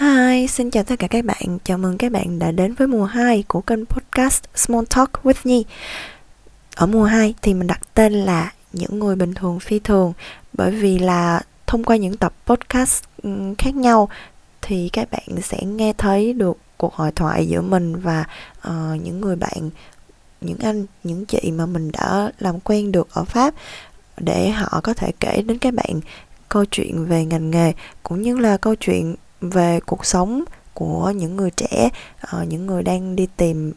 Hi, xin chào tất cả các bạn. Chào mừng các bạn đã đến với mùa 2 của kênh podcast Small Talk with Nhi. Ở mùa 2 thì mình đặt tên là Những người bình thường phi thường bởi vì là thông qua những tập podcast ừ, khác nhau thì các bạn sẽ nghe thấy được cuộc hội thoại giữa mình và uh, những người bạn những anh những chị mà mình đã làm quen được ở pháp để họ có thể kể đến các bạn câu chuyện về ngành nghề cũng như là câu chuyện về cuộc sống của những người trẻ uh, những người đang đi tìm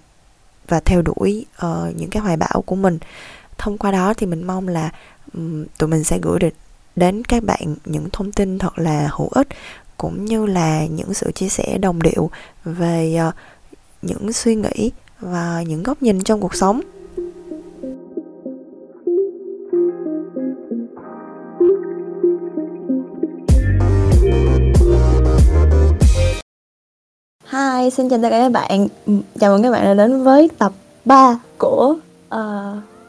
và theo đuổi uh, những cái hoài bão của mình. Thông qua đó thì mình mong là um, tụi mình sẽ gửi được đến các bạn những thông tin thật là hữu ích cũng như là những sự chia sẻ đồng điệu về uh, những suy nghĩ và những góc nhìn trong cuộc sống. Hi, xin chào tất cả các bạn. Ừ, chào mừng các bạn đã đến với tập 3 của uh,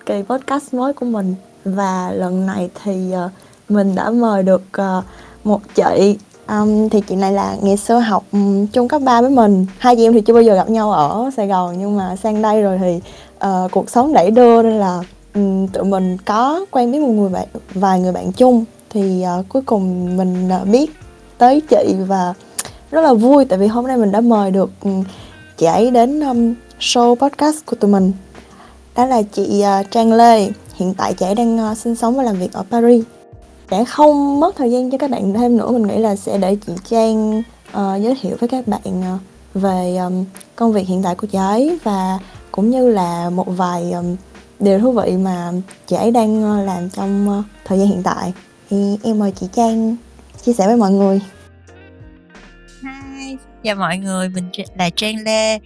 kỳ podcast mới của mình. Và lần này thì uh, mình đã mời được uh, một chị. Um, Thì chị này là ngày xưa học um, chung cấp 3 với mình. Hai chị em thì chưa bao giờ gặp nhau ở Sài Gòn Nhưng mà sang đây rồi thì uh, cuộc sống đẩy đưa Nên là um, tụi mình có quen biết một người bạn vài người bạn chung. Thì uh, cuối cùng mình uh, biết tới chị và rất là vui tại vì hôm nay mình đã mời được ừ, chị ấy đến um, show podcast của tụi mình. Đó là chị uh, Trang Lê. Hiện tại chị ấy đang uh, sinh sống và làm việc ở Paris. Sẽ không mất thời gian cho các bạn thêm nữa mình nghĩ là sẽ để chị Trang uh, giới thiệu với các bạn uh, về um, công việc hiện tại của chị ấy và cũng như là một vài um, điều thú vị mà chị ấy đang uh, làm trong uh, thời gian hiện tại. Thì em mời chị Trang chia sẻ với mọi người chào mọi người, mình là Trang Lê.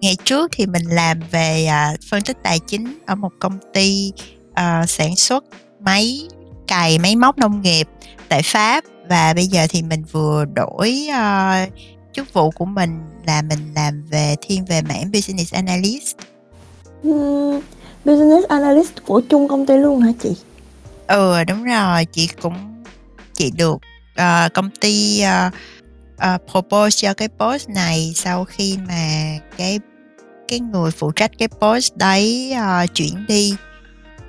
Ngày trước thì mình làm về uh, phân tích tài chính ở một công ty uh, sản xuất máy cày máy móc nông nghiệp tại Pháp và bây giờ thì mình vừa đổi uh, chức vụ của mình là mình làm về thiên về mảng business analyst. Hmm, business analyst của chung công ty luôn hả chị? Ừ đúng rồi, chị cũng chị được uh, công ty uh, uh, propose cho cái post này sau khi mà cái cái người phụ trách cái post đấy uh, chuyển đi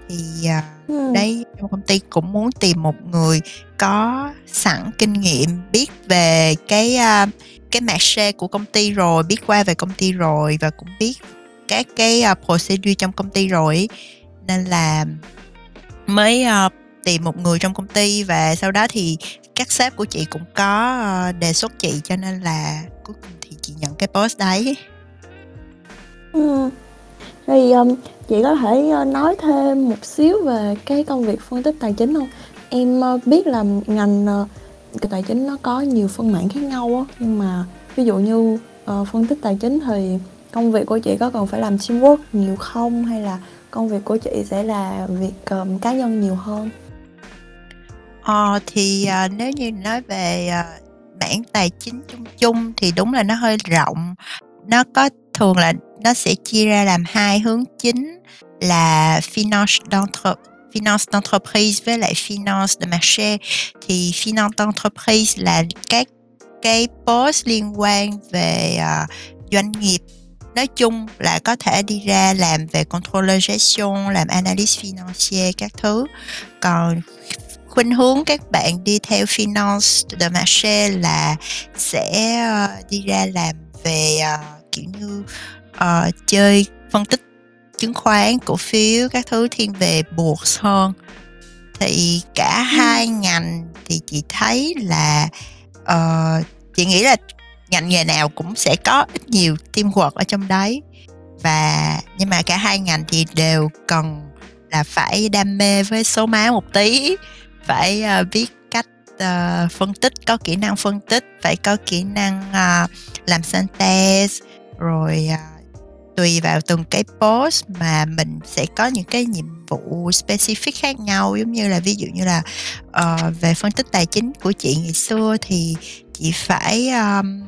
thì uh, ừ. đấy trong công ty cũng muốn tìm một người có sẵn kinh nghiệm biết về cái uh, cái marché của công ty rồi biết qua về công ty rồi và cũng biết các cái uh, procedure trong công ty rồi nên là mới uh, tìm một người trong công ty và sau đó thì các sếp của chị cũng có ờ, đề xuất chị cho nên là cuối cùng thì chị nhận cái post đấy. Ừ. thì um, chị có thể ờ, nói thêm một xíu về cái công việc phân tích tài chính không? Em uh, biết là ngành uh, tài chính nó có nhiều phân mảng khác nhau á nhưng mà ví dụ như uh, phân tích tài chính thì công việc của chị có cần phải làm teamwork nhiều không? Hay là công việc của chị sẽ là việc um, cá nhân nhiều hơn? Ờ, thì, à, nếu như nói về, à, mảng tài chính chung chung thì đúng là nó hơi rộng. Nó có thường là nó sẽ chia ra làm hai hướng chính là finance d'entre finance d'entreprise với lại finance de marché. Thì finance d'entreprise là các cái post liên quan về, à, doanh nghiệp nói chung là có thể đi ra làm về contrôleur gestion, làm analyst financier các thứ. Còn khuynh hướng các bạn đi theo finance de marché là sẽ uh, đi ra làm về uh, kiểu như uh, chơi phân tích chứng khoán cổ phiếu các thứ thiên về buộc hơn. Thì cả ừ. hai ngành thì chị thấy là uh, chị nghĩ là ngành nghề nào cũng sẽ có ít nhiều teamwork ở trong đấy. Và nhưng mà cả hai ngành thì đều cần là phải đam mê với số má một tí phải uh, biết cách uh, phân tích có kỹ năng phân tích phải có kỹ năng uh, làm synthesis rồi uh, tùy vào từng cái post mà mình sẽ có những cái nhiệm vụ specific khác nhau. Giống như là ví dụ như là uh, về phân tích tài chính của chị ngày xưa thì chị phải um,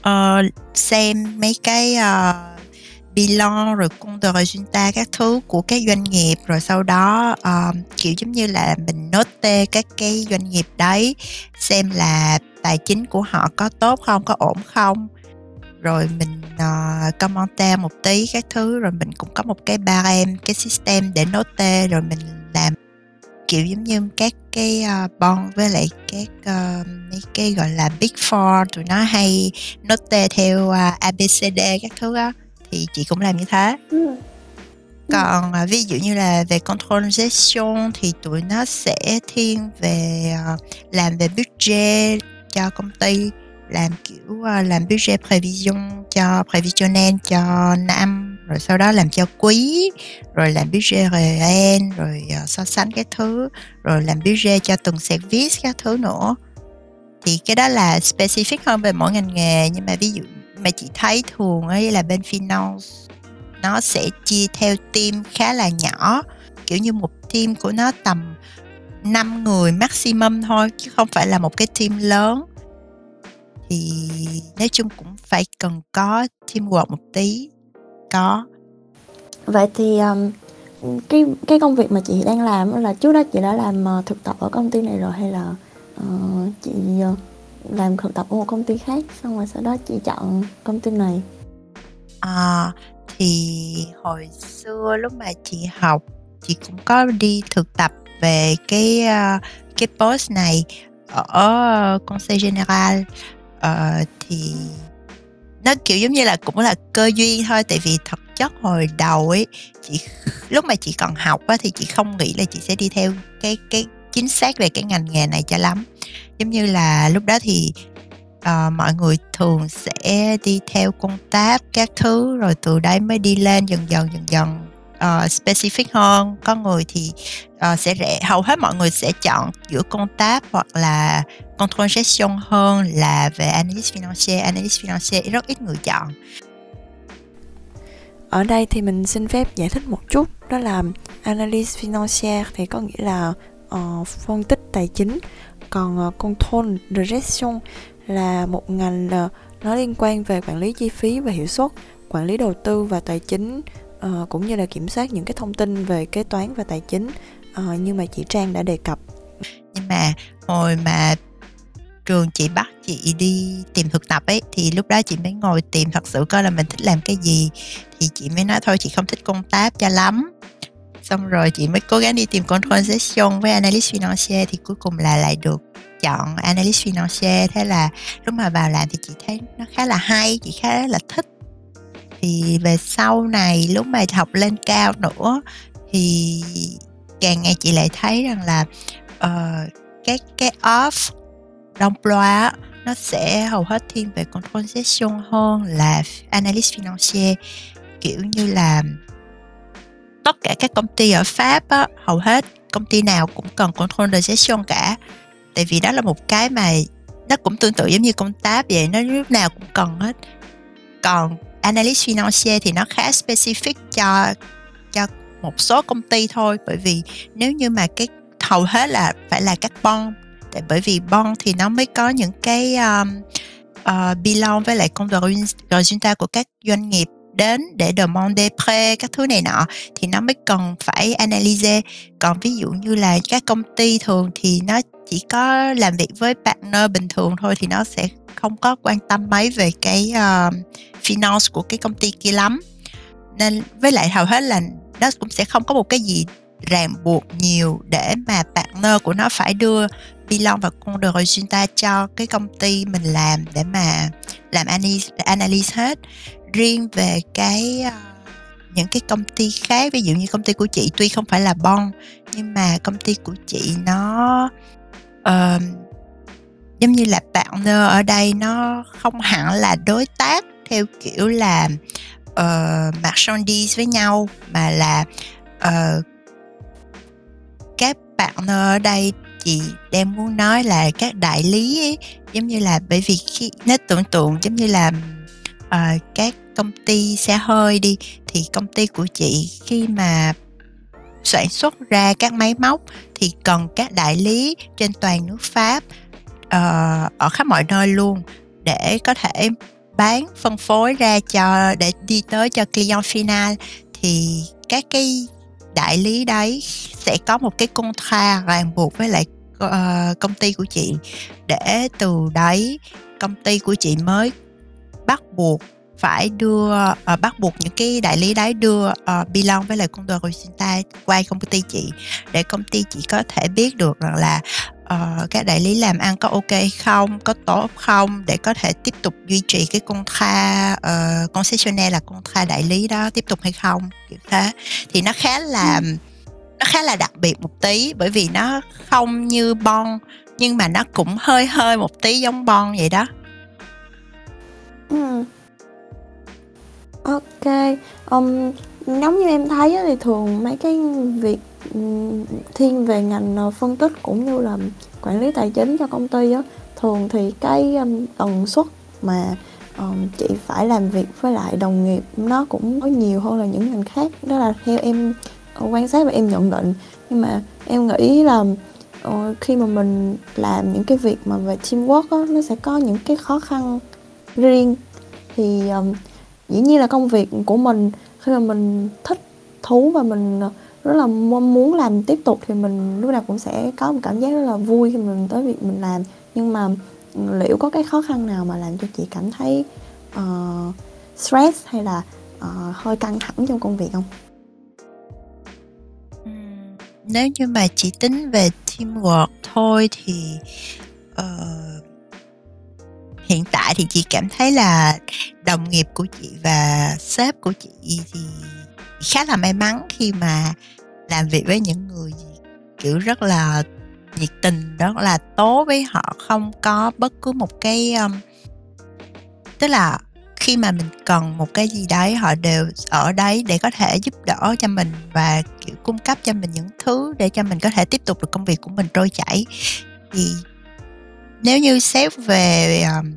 uh, xem mấy cái uh, bilan rồi cung tờ resultat các thứ của các doanh nghiệp. Rồi sau đó uh, kiểu giống như là mình note các cái doanh nghiệp đấy xem là tài chính của họ có tốt không có ổn không. Rồi mình ờ, uh, commentate một tí các thứ rồi mình cũng có một cái barem cái system để note rồi mình làm kiểu giống như các cái uh, bond với lại các uh, mấy cái gọi là big four tụi nó hay note theo uh, abcd các thứ á thì chị cũng làm như thế. Ừ. còn uh, ví dụ như là về control gestion thì tụi nó sẽ thiên về uh, làm về budget cho công ty làm kiểu uh, làm budget prevision cho previsionnel cho năm rồi sau đó làm cho quý rồi làm budget RN rồi uh, so sánh cái thứ rồi làm budget cho từng service các thứ nữa. Thì cái đó là specific hơn về mỗi ngành nghề nhưng mà ví dụ mà chị thấy thường ấy là bên finance nó sẽ chia theo team khá là nhỏ. Kiểu như một team của nó tầm 5 người maximum thôi chứ không phải là một cái team lớn. Thì nói chung cũng phải cần có teamwork một tí có. Vậy thì um, cái cái công việc mà chị đang làm là trước đó chị đã làm uh, thực tập ở công ty này rồi hay là uh, chị uh, làm thực tập ở một công ty khác xong rồi sau đó chị chọn công ty này. À, thì hồi xưa lúc mà chị học chị cũng có đi thực tập về cái ờ, cái post này ở Conseil General uh, ờ, thì nó kiểu giống như là cũng là cơ duyên thôi tại vì thật chất hồi đầu ấy chị lúc mà chị còn học á thì chị không nghĩ là chị sẽ đi theo cái cái chính xác về cái ngành nghề này cho lắm. Giống như là lúc đó thì uh, mọi người thường sẽ đi theo công tác các thứ rồi từ đấy mới đi lên dần dần dần dần uh, specific hơn. Có người thì uh, sẽ rẻ hầu hết mọi người sẽ chọn giữa công tác hoặc là control gestion hơn là về analyst financier analyst financier rất ít người chọn. Ở đây thì mình xin phép giải thích một chút đó là analyst financier thì có nghĩa là uh, phân tích tài chính. Còn ờ, uh, control de gestion là một ngành uh, nó liên quan về quản lý chi phí và hiệu suất quản lý đầu tư và tài chính uh, cũng như là kiểm soát những cái thông tin về kế toán và tài chính uh, như mà chị Trang đã đề cập. Nhưng mà hồi mà trường chị bắt chị đi tìm thực tập ấy thì lúc đó chị mới ngồi tìm thật sự coi là mình thích làm cái gì. Thì chị mới nói thôi chị không thích công tác cho lắm xong rồi chị mới cố gắng đi tìm control gestion với analyst financier thì cuối cùng là lại được chọn analyst financier. Thế là lúc mà vào làm thì chị thấy nó khá là hay chị khá là thích. Thì về sau này lúc mà học lên cao nữa thì càng ngày chị lại thấy rằng là uh, cái cái off d'emploi nó sẽ hầu hết thiên về control gestion hơn là analyst financier. Kiểu như là tất cả các công ty ở Pháp á, hầu hết công ty nào cũng cần control the session cả. Tại vì đó là một cái mà nó cũng tương tự giống như công tác vậy nó lúc nào cũng cần hết. Còn analyst financier thì nó khá specific cho cho một số công ty thôi bởi vì nếu như mà cái hầu hết là phải là các bond. Tại bởi vì bond thì nó mới có những cái um, uh, belong với lại công việc resultat của các doanh nghiệp đến để demande prêt các thứ này nọ thì nó mới cần phải analyze. Còn ví dụ như là các công ty thường thì nó chỉ có làm việc với partner bình thường thôi thì nó sẽ không có quan tâm mấy về cái uh, finance của cái công ty kia lắm. Nên với lại hầu hết là nó cũng sẽ không có một cái gì ràng buộc nhiều để mà partner của nó phải đưa belong và con de ta cho cái công ty mình làm để mà làm analyze, analyze hết riêng về cái ờ, những cái công ty khác. Ví dụ như công ty của chị tuy không phải là bon nhưng mà công ty của chị nó uh, giống như là partner ở đây nó không hẳn là đối tác theo kiểu là uh, marchandise với nhau mà là uh, các partner ở đây chị đang muốn nói là các đại lý ấy, giống như là bởi vì khi nó tưởng tượng giống như là uh, các công ty xe hơi đi thì công ty của chị khi mà sản xuất ra các máy móc thì cần các đại lý trên toàn nước Pháp uh, ở khắp mọi nơi luôn để có thể bán phân phối ra cho để đi tới cho client final. Thì các cái đại lý đấy sẽ có một cái contract ràng buộc với lại uh, công ty của chị để từ đấy công ty của chị mới bắt buộc phải đưa ờ, bắt buộc những cái đại lý đấy đưa ờ, belong với lại công ty Rosinta qua công ty chị để công ty chị có thể biết được rằng là ờ, các đại lý làm ăn có ok không có tốt không để có thể tiếp tục duy trì cái contract uh, concessionaire là contract đại lý đó tiếp tục hay không kiểu thế. Thì nó khá là nó khá là đặc biệt một tí bởi vì nó không như bon nhưng mà nó cũng hơi hơi một tí giống bon vậy đó Ừm. OK, ừm, giống như em thấy á thì thường mấy cái việc, ừm, thiên về ngành, ờ, phân tích cũng như là quản lý tài chính cho công ty á, thường thì cái, ưm, tần suất mà, ờm, chị phải làm việc với lại đồng nghiệp nó cũng có nhiều hơn là những ngành khác. Đó là theo em, ờ, quan sát và em nhận định. Nhưng mà em nghĩ là, ờ, khi mà mình làm những cái việc mà về teamwork á, nó sẽ có những cái khó khăn riêng. Thì, um, dĩ nhiên là công việc của mình khi mà mình thích thú và mình, ờ, rất là mong muốn làm tiếp tục thì mình lúc nào cũng sẽ có một cảm giác rất là vui khi mình tới việc mình làm. Nhưng mà, liệu có cái khó khăn nào mà làm cho chị cảm thấy, uh, stress hay là, uh, hơi căng thẳng trong công việc không? Nếu như mà chỉ tính về teamwork thôi thì, uh, hiện tại thì chị cảm thấy là đồng nghiệp của chị và sếp của chị thì khá là may mắn khi mà làm việc với những người kiểu rất là nhiệt tình rất là tốt với họ không có bất cứ một cái um, tức là khi mà mình cần một cái gì đấy họ đều ở đấy để có thể giúp đỡ cho mình và kiểu cung cấp cho mình những thứ để cho mình có thể tiếp tục được công việc của mình trôi chảy. Thì nếu như xét về um,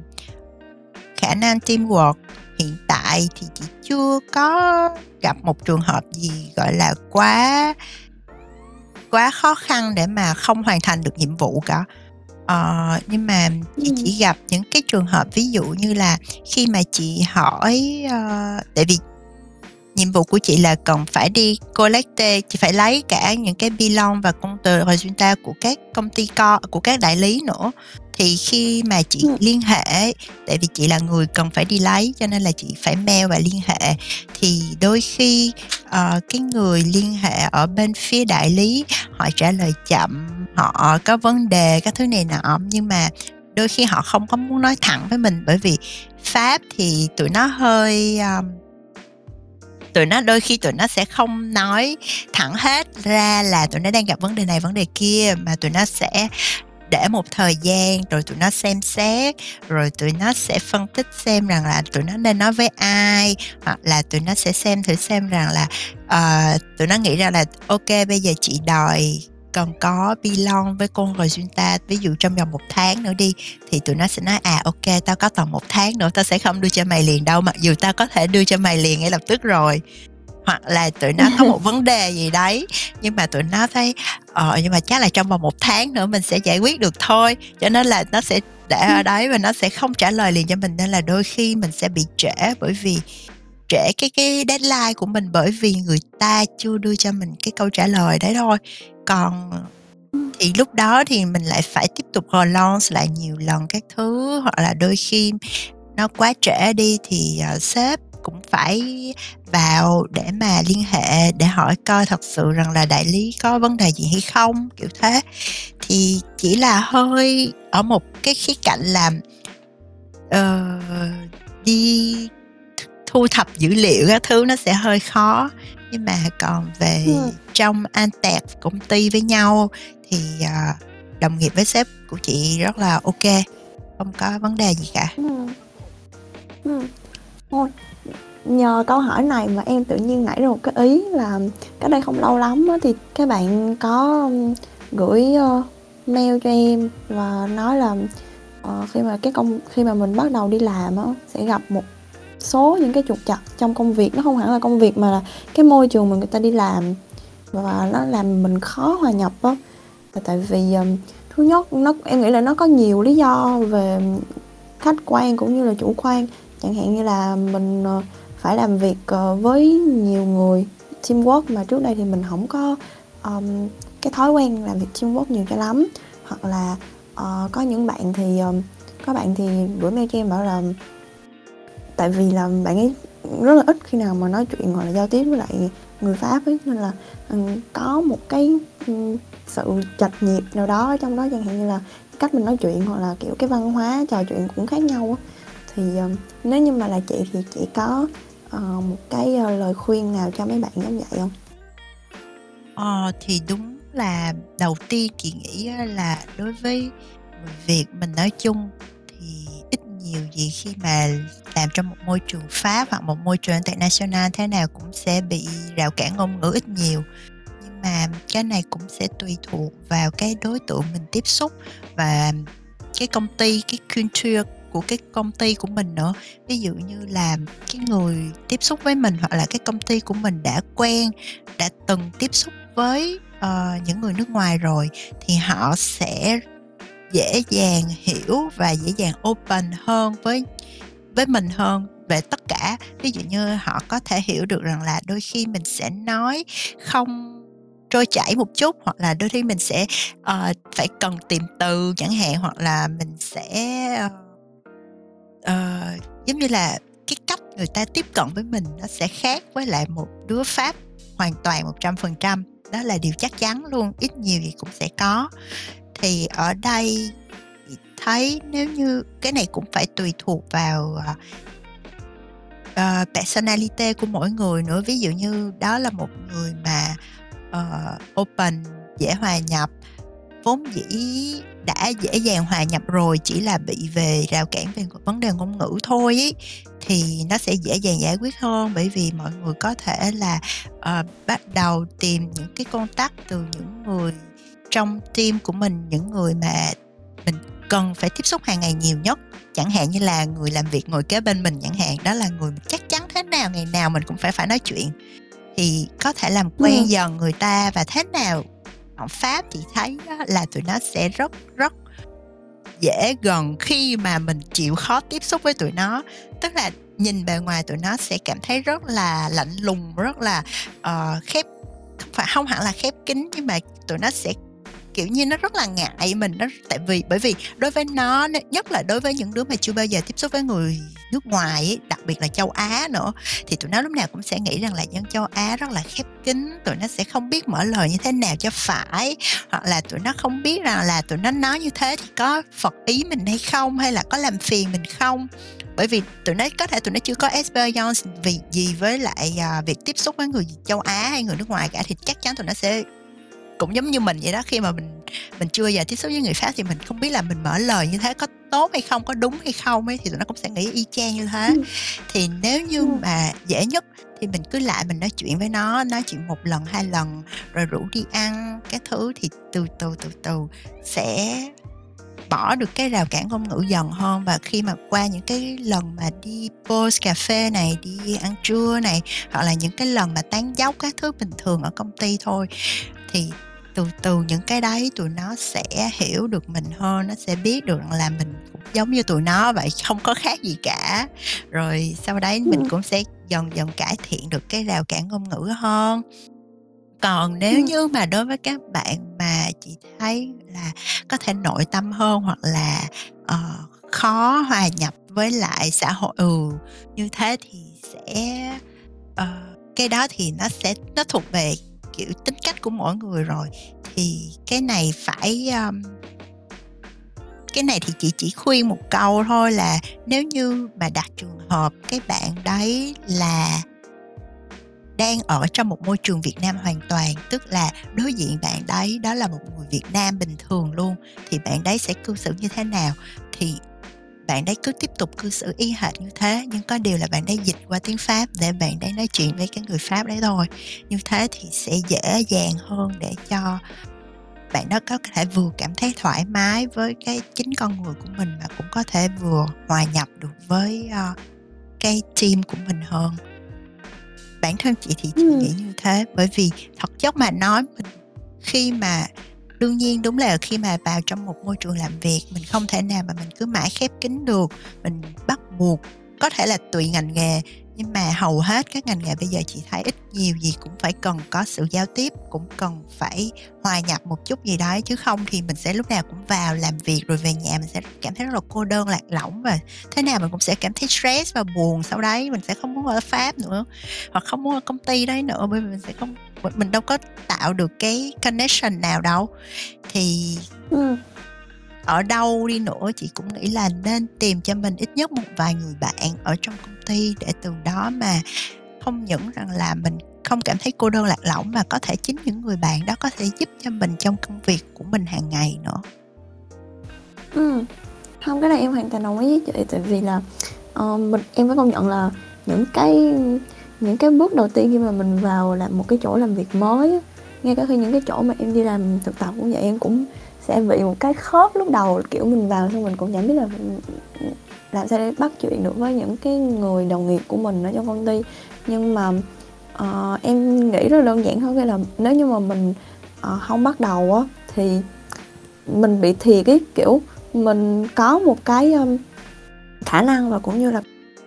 khả năng teamwork hiện tại thì chị chưa có gặp một trường hợp gì gọi là quá quá khó khăn để mà không hoàn thành được nhiệm vụ cả ờ, nhưng mà chị ừ. chỉ gặp những cái trường hợp ví dụ như là khi mà chị hỏi uh, tại vì nhiệm vụ của chị là cần phải đi collect chị phải lấy cả những cái belong và công tờ resulta của các công ty co của các đại lý nữa. Thì khi mà chị ừ. liên hệ tại vì chị là người cần phải đi lấy cho nên là chị phải mail và liên hệ. Thì đôi khi uh, cái người liên hệ ở bên phía đại lý họ trả lời chậm họ có vấn đề các thứ này nọ. Nhưng mà đôi khi họ không có muốn nói thẳng với mình bởi vì pháp thì tụi nó hơi um, tụi nó đôi khi tụi nó sẽ không nói thẳng hết ra là tụi nó đang gặp vấn đề này vấn đề kia mà tụi nó sẽ để một thời gian rồi tụi nó xem xét rồi tụi nó sẽ phân tích xem rằng là tụi nó nên nói với ai hoặc là tụi nó sẽ xem thử xem rằng là uh, tụi nó nghĩ ra là ok bây giờ chị đòi còn có belong với con rồi Junta ví dụ trong vòng một tháng nữa đi thì tụi nó sẽ nói à ok tao có tầm một tháng nữa tao sẽ không đưa cho mày liền đâu mặc dù tao có thể đưa cho mày liền ngay lập tức rồi hoặc là tụi nó có một vấn đề gì đấy nhưng mà tụi nó thấy ờ nhưng mà chắc là trong vòng một tháng nữa mình sẽ giải quyết được thôi cho nên là nó sẽ để ở ừ. đấy và nó sẽ không trả lời liền cho mình nên là đôi khi mình sẽ bị trễ bởi vì trễ cái cái deadline của mình bởi vì người ta chưa đưa cho mình cái câu trả lời đấy thôi. Còn thì lúc đó thì mình lại phải tiếp tục launch lại nhiều lần các thứ hoặc là đôi khi nó quá trễ đi thì uh, sếp cũng phải vào để mà liên hệ để hỏi coi thật sự rằng là đại lý có vấn đề gì hay không kiểu thế. Thì chỉ là hơi ở một cái khía cạnh làm uh, ờ, đi thu thập dữ liệu các thứ nó sẽ hơi khó nhưng mà còn về ừ. trong an tạc công ty với nhau thì uh, đồng nghiệp với sếp của chị rất là ok không có vấn đề gì cả ừ. Ừ. Ôi, nhờ câu hỏi này mà em tự nhiên nảy ra một cái ý là cái đây không lâu lắm á, thì các bạn có gửi uh, mail cho em và nói là uh, khi mà cái công khi mà mình bắt đầu đi làm á sẽ gặp một số những cái trục trặc trong công việc. Nó không hẳn là công việc mà là cái môi trường mà người ta đi làm. Và nó làm mình khó hòa nhập á. Là tại vì ờ, um, thứ nhất nó em nghĩ là nó có nhiều lý do về khách quan cũng như là chủ quan. Chẳng hạn như là mình uh, phải làm việc uh, với nhiều người teamwork mà trước đây thì mình không có um, cái thói quen làm việc teamwork nhiều cho lắm. Hoặc là uh, có những bạn thì um, có bạn thì gửi mail cho em bảo là tại vì là bạn ấy rất là ít khi nào mà nói chuyện hoặc là giao tiếp với lại người pháp ấy nên là um, có một cái um, sự chạch nhịp nào đó trong đó chẳng hạn như là cách mình nói chuyện hoặc là kiểu cái văn hóa trò chuyện cũng khác nhau á thì um, nếu như mà là chị thì chị có uh, một cái uh, lời khuyên nào cho mấy bạn giống vậy không? Ờ thì đúng là đầu tiên chị nghĩ là đối với người Việt mình nói chung thì ít nhiều gì khi mà làm trong một môi trường Pháp hoặc một môi trường international thế nào cũng sẽ bị rào cản ngôn ngữ ít nhiều. Nhưng mà cái này cũng sẽ tùy thuộc vào cái đối tượng mình tiếp xúc và cái công ty cái culture của cái công ty của mình nữa. Ví dụ như là cái người tiếp xúc với mình hoặc là cái công ty của mình đã quen đã từng tiếp xúc với uh, những người nước ngoài rồi thì họ sẽ dễ dàng hiểu và dễ dàng open hơn với với mình hơn về tất cả. Ví dụ như họ có thể hiểu được rằng là đôi khi mình sẽ nói không trôi chảy một chút hoặc là đôi khi mình sẽ uh, phải cần tìm từ chẳng hạn hoặc là mình sẽ uh, uh, giống như là cái cách người ta tiếp cận với mình nó sẽ khác với lại một đứa pháp hoàn toàn một trăm phần trăm. Đó là điều chắc chắn luôn ít nhiều gì cũng sẽ có thì ở đây thấy nếu như cái này cũng phải tùy thuộc vào uh, personality của mỗi người nữa. Ví dụ như đó là một người mà uh, open dễ hòa nhập vốn dĩ đã dễ dàng hòa nhập rồi chỉ là bị về rào cản về vấn đề ngôn ngữ thôi ý, thì nó sẽ dễ dàng giải quyết hơn. Bởi vì mọi người có thể là uh, bắt đầu tìm những cái contact từ những người trong team của mình những người mà mình cần phải tiếp xúc hàng ngày nhiều nhất. Chẳng hạn như là người làm việc ngồi kế bên mình chẳng hạn đó là người chắc chắn thế nào ngày nào mình cũng phải phải nói chuyện. Thì có thể làm quen ừ. dần người ta và thế nào ở pháp thì thấy là tụi nó sẽ rất rất dễ gần khi mà mình chịu khó tiếp xúc với tụi nó. Tức là nhìn bề ngoài tụi nó sẽ cảm thấy rất là lạnh lùng rất là uh, khép không phải không hẳn là khép kín nhưng mà tụi nó sẽ kiểu như nó rất là ngại mình nó tại vì bởi vì đối với nó nhất là đối với những đứa mà chưa bao giờ tiếp xúc với người nước ngoài ấy, đặc biệt là châu Á nữa thì tụi nó lúc nào cũng sẽ nghĩ rằng là dân châu Á rất là khép kín tụi nó sẽ không biết mở lời như thế nào cho phải hoặc là tụi nó không biết rằng là tụi nó nói như thế thì có phật ý mình hay không hay là có làm phiền mình không. Bởi vì tụi nó có thể tụi nó chưa có experience vì gì với lại uh, việc tiếp xúc với người châu Á hay người nước ngoài cả thì chắc chắn tụi nó sẽ cũng giống như mình vậy đó khi mà mình mình chưa giờ tiếp xúc với người khác thì mình không biết là mình mở lời như thế có tốt hay không có đúng hay không ấy thì tụi nó cũng sẽ nghĩ y chang như thế ừ. thì nếu như ừ. mà dễ nhất thì mình cứ lại mình nói chuyện với nó nói chuyện một lần hai lần rồi rủ đi ăn cái thứ thì từ từ từ từ sẽ bỏ được cái rào cản ngôn ngữ dần hơn và khi mà qua những cái lần mà đi post cà phê này đi ăn trưa này hoặc là những cái lần mà tán dốc các thứ bình thường ở công ty thôi thì từ từ những cái đấy tụi nó sẽ hiểu được mình hơn nó sẽ biết được là mình cũng giống như tụi nó vậy không có khác gì cả rồi sau đấy mình ừ. cũng sẽ dần dần cải thiện được cái rào cản ngôn ngữ hơn còn nếu ừ. như mà đối với các bạn mà chị thấy là có thể nội tâm hơn hoặc là uh, khó hòa nhập với lại xã hội ừ như thế thì sẽ uh, cái đó thì nó sẽ nó thuộc về kiểu tính cách của mỗi người rồi. Thì cái này phải um, cái này thì chị chỉ khuyên một câu thôi là nếu như mà đặt trường hợp cái bạn đấy là đang ở trong một môi trường Việt Nam hoàn toàn tức là đối diện bạn đấy đó là một người Việt Nam bình thường luôn thì bạn đấy sẽ cư xử như thế nào? Thì bạn đấy cứ tiếp tục cư xử y hệt như thế nhưng có điều là bạn đấy dịch qua tiếng pháp để bạn đấy nói chuyện với cái người pháp đấy thôi như thế thì sẽ dễ dàng hơn để cho bạn đó có thể vừa cảm thấy thoải mái với cái chính con người của mình mà cũng có thể vừa hòa nhập được với uh, cái team của mình hơn bản thân chị thì chị ừ. nghĩ như thế bởi vì thật chất mà nói mình khi mà đương nhiên, đúng là khi mà vào trong một môi trường làm việc, mình không thể nào mà mình cứ mãi khép kín được, mình bắt buộc có thể là tùy ngành nghề nhưng mà hầu hết các ngành nghề bây giờ chị thấy ít nhiều gì cũng phải cần có sự giao tiếp cũng cần phải hòa nhập một chút gì đó chứ không thì mình sẽ lúc nào cũng vào làm việc rồi về nhà mình sẽ cảm thấy rất là cô đơn lạc lõng và thế nào mình cũng sẽ cảm thấy stress và buồn. Sau đấy mình sẽ không muốn ở pháp nữa hoặc không muốn ở công ty đấy nữa bởi vì mình sẽ không mình đâu có tạo được cái connection nào đâu. Thì ừ. ở đâu đi nữa chị cũng nghĩ là nên tìm cho mình ít nhất một vài người bạn ở trong công ty để từ đó mà không những rằng là mình không cảm thấy cô đơn lạc lõng mà có thể chính những người bạn đó có thể giúp cho mình trong công việc của mình hàng ngày nữa. Ừ không cái này em hoàn toàn đồng ý với chị tại vì là uh, mình em phải công nhận là những cái những cái bước đầu tiên khi mà mình vào làm một cái chỗ làm việc mới ngay cả khi những cái chỗ mà em đi làm thực tập cũng vậy em cũng sẽ bị một cái khớp lúc đầu kiểu mình vào xong mình cũng chẳng biết là làm sao để bắt chuyện được với những cái người đồng nghiệp của mình ở trong công ty. Nhưng mà uh, em nghĩ rất đơn giản thôi là nếu như mà mình uh, không bắt đầu á thì mình bị thiệt cái kiểu mình có một cái um, khả năng và cũng như là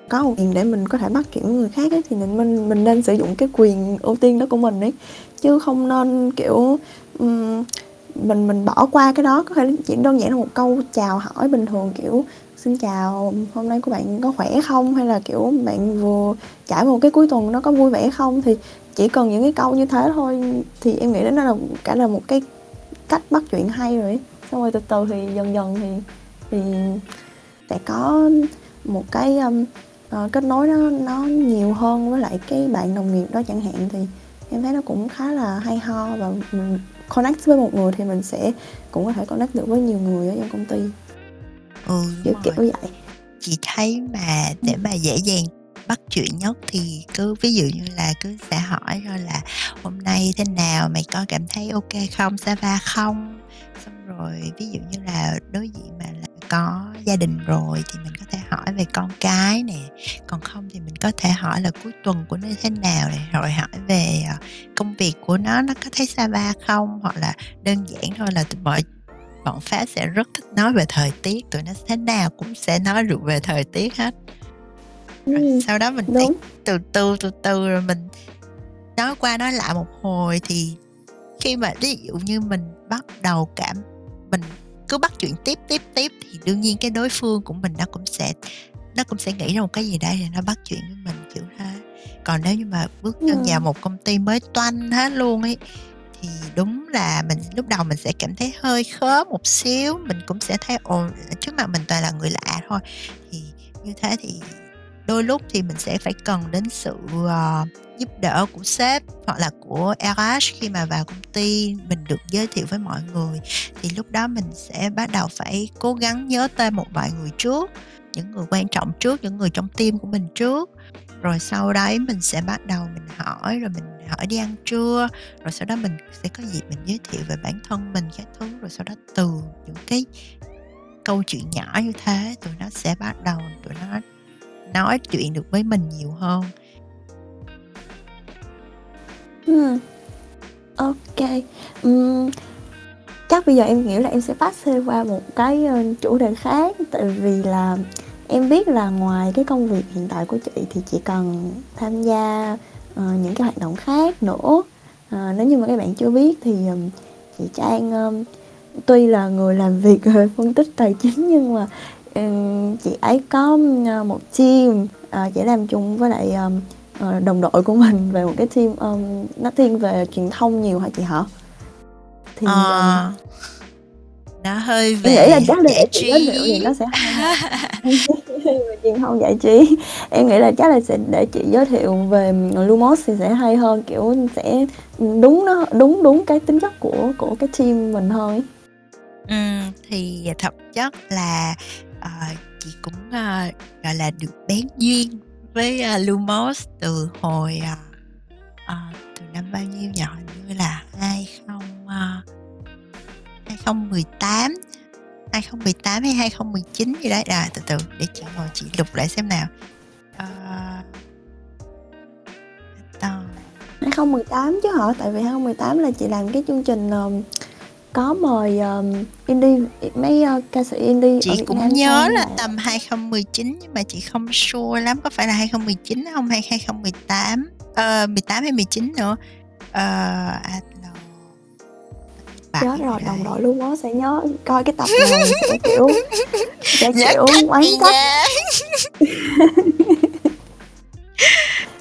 có một quyền để mình có thể bắt chuyện với người khác ấy, thì mình mình mình nên sử dụng cái quyền ưu tiên đó của mình ấy. Chứ không nên kiểu um, mình mình bỏ qua cái đó. Có thể chỉ đơn giản là một câu chào hỏi bình thường kiểu xin chào hôm nay của bạn có khỏe không? Hay là kiểu bạn vừa trải một cái cuối tuần nó có vui vẻ không? Thì chỉ cần những cái câu như thế thôi thì em nghĩ đến nó là cả là một cái cách bắt chuyện hay rồi xong rồi từ từ thì dần dần thì thì sẽ có một cái um, uh, kết nối nó nó nhiều hơn với lại cái bạn đồng nghiệp đó chẳng hạn. Thì em thấy nó cũng khá là hay ho và mình connect với một người thì mình sẽ cũng có thể connect được với nhiều người ở trong công ty ừ kiểu kiểu vậy. Chị thấy mà để ừ. mà dễ dàng bắt chuyện nhất thì cứ ví dụ như là cứ sẽ hỏi thôi là hôm nay thế nào? Mày có cảm thấy ok không? Sava không? Xong rồi ví dụ như là đối diện mà là có gia đình rồi thì mình có thể hỏi về con cái nè. Còn không thì mình có thể hỏi là cuối tuần của nó thế nào này rồi hỏi về ờ, công việc của nó nó có thấy xa ba không? Hoặc là đơn giản thôi là mọi bọn pháp sẽ rất thích nói về thời tiết tụi nó thế nào cũng sẽ nói được về thời tiết hết rồi ừ, sau đó mình đúng. từ từ từ từ rồi mình nói qua nói lại một hồi thì khi mà ví dụ như mình bắt đầu cảm mình cứ bắt chuyện tiếp tiếp tiếp thì đương nhiên cái đối phương của mình nó cũng sẽ nó cũng sẽ nghĩ ra một cái gì đây để nó bắt chuyện với mình kiểu thế còn nếu như mà bước chân ừ. vào một công ty mới toanh hết luôn ấy thì đúng là mình lúc đầu mình sẽ cảm thấy hơi khớp một xíu mình cũng sẽ thấy ồ trước mặt mình toàn là người lạ thôi. Thì như thế thì đôi lúc thì mình sẽ phải cần đến sự uh, giúp đỡ của sếp hoặc là của RH khi mà vào công ty mình được giới thiệu với mọi người. Thì lúc đó mình sẽ bắt đầu phải cố gắng nhớ tên một vài người trước những người quan trọng trước những người trong tim của mình trước. Rồi sau đấy mình sẽ bắt đầu mình hỏi rồi mình hỏi đi ăn trưa. Rồi sau đó mình sẽ có dịp mình giới thiệu về bản thân mình các thứ. Rồi sau đó từ những cái câu chuyện nhỏ như thế tụi nó sẽ bắt đầu tụi nó nói chuyện được với mình nhiều hơn. Ừ, Ok. Ừm, chắc bây giờ em nghĩ là em sẽ pass qua một cái, ờ, chủ đề khác, tại vì là em biết là ngoài cái công việc hiện tại của chị thì chị còn tham gia, ờ, những cái hoạt động khác nữa. Ờ, nếu như mà các bạn chưa biết thì, ừm, chị Trang, ơ, tuy là người làm việc về phân tích tài chính nhưng mà, ừm, chị ấy có, một team, ờ, chị làm chung với lại, Ờ, đồng đội của mình về một cái team um, nó thiên về truyền thông nhiều hả chị hả thì à, um, nó hơi về em nghĩ là chắc là để chị giới thiệu thì nó sẽ truyền thông giải trí. Em nghĩ là chắc là sẽ để chị giới thiệu về Lumos thì sẽ hay hơn kiểu sẽ đúng nó đúng đúng cái tính chất của của cái team mình thôi. Ừ, thì thật chất là uh, chị cũng uh, gọi là được bén duyên với uh, Lumos từ hồi uh, uh, từ năm bao nhiêu nhỉ? Như là 20 uh, 2018 2018 hay 2019 gì đấy. À từ từ để chị ngồi chị lục lại xem nào. Uh, 2018 chứ hả? Tại vì 2018 là chị làm cái chương trình uh, có mời um, indie mấy uh, ca sĩ indie chị ở Việt cũng Nam nhớ là mà tầm 2019 nhưng mà chị không sure lắm có phải là 2019 không hay 2018 ờ, 18 hay 19 nữa. Ờ, Adlo chết bảy rồi đồng đội luôn á sẽ nhớ coi cái tập này sẽ kiểu sẽ nhớ kiểu oán trách.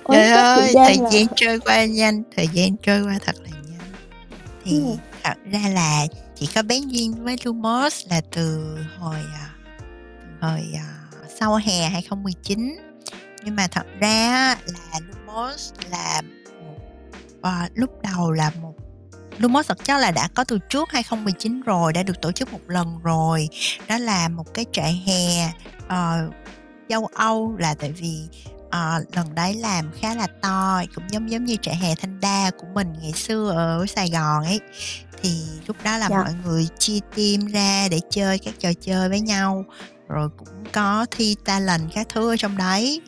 trời ơi gian thời là gian trôi qua nhanh thời gian trôi qua thật là nhanh. Thì ừ. thật ra là chỉ có bén duyên với Lumos là từ hồi à, hồi à, sau hè 2019 nhưng mà thật ra là Lumos là một à, lúc đầu là một Lumos thật chất là đã có từ trước 2019 rồi đã được tổ chức một lần rồi. Đó là một cái trại hè ờ, châu Âu là tại vì ờ, lần đấy làm khá là to cũng giống giống như trại hè Thanh Đa của mình ngày xưa ở Sài Gòn ấy. Thì lúc đó là dạ. mọi người chia team ra để chơi các trò chơi với nhau rồi cũng có thi talent các thứ ở trong đấy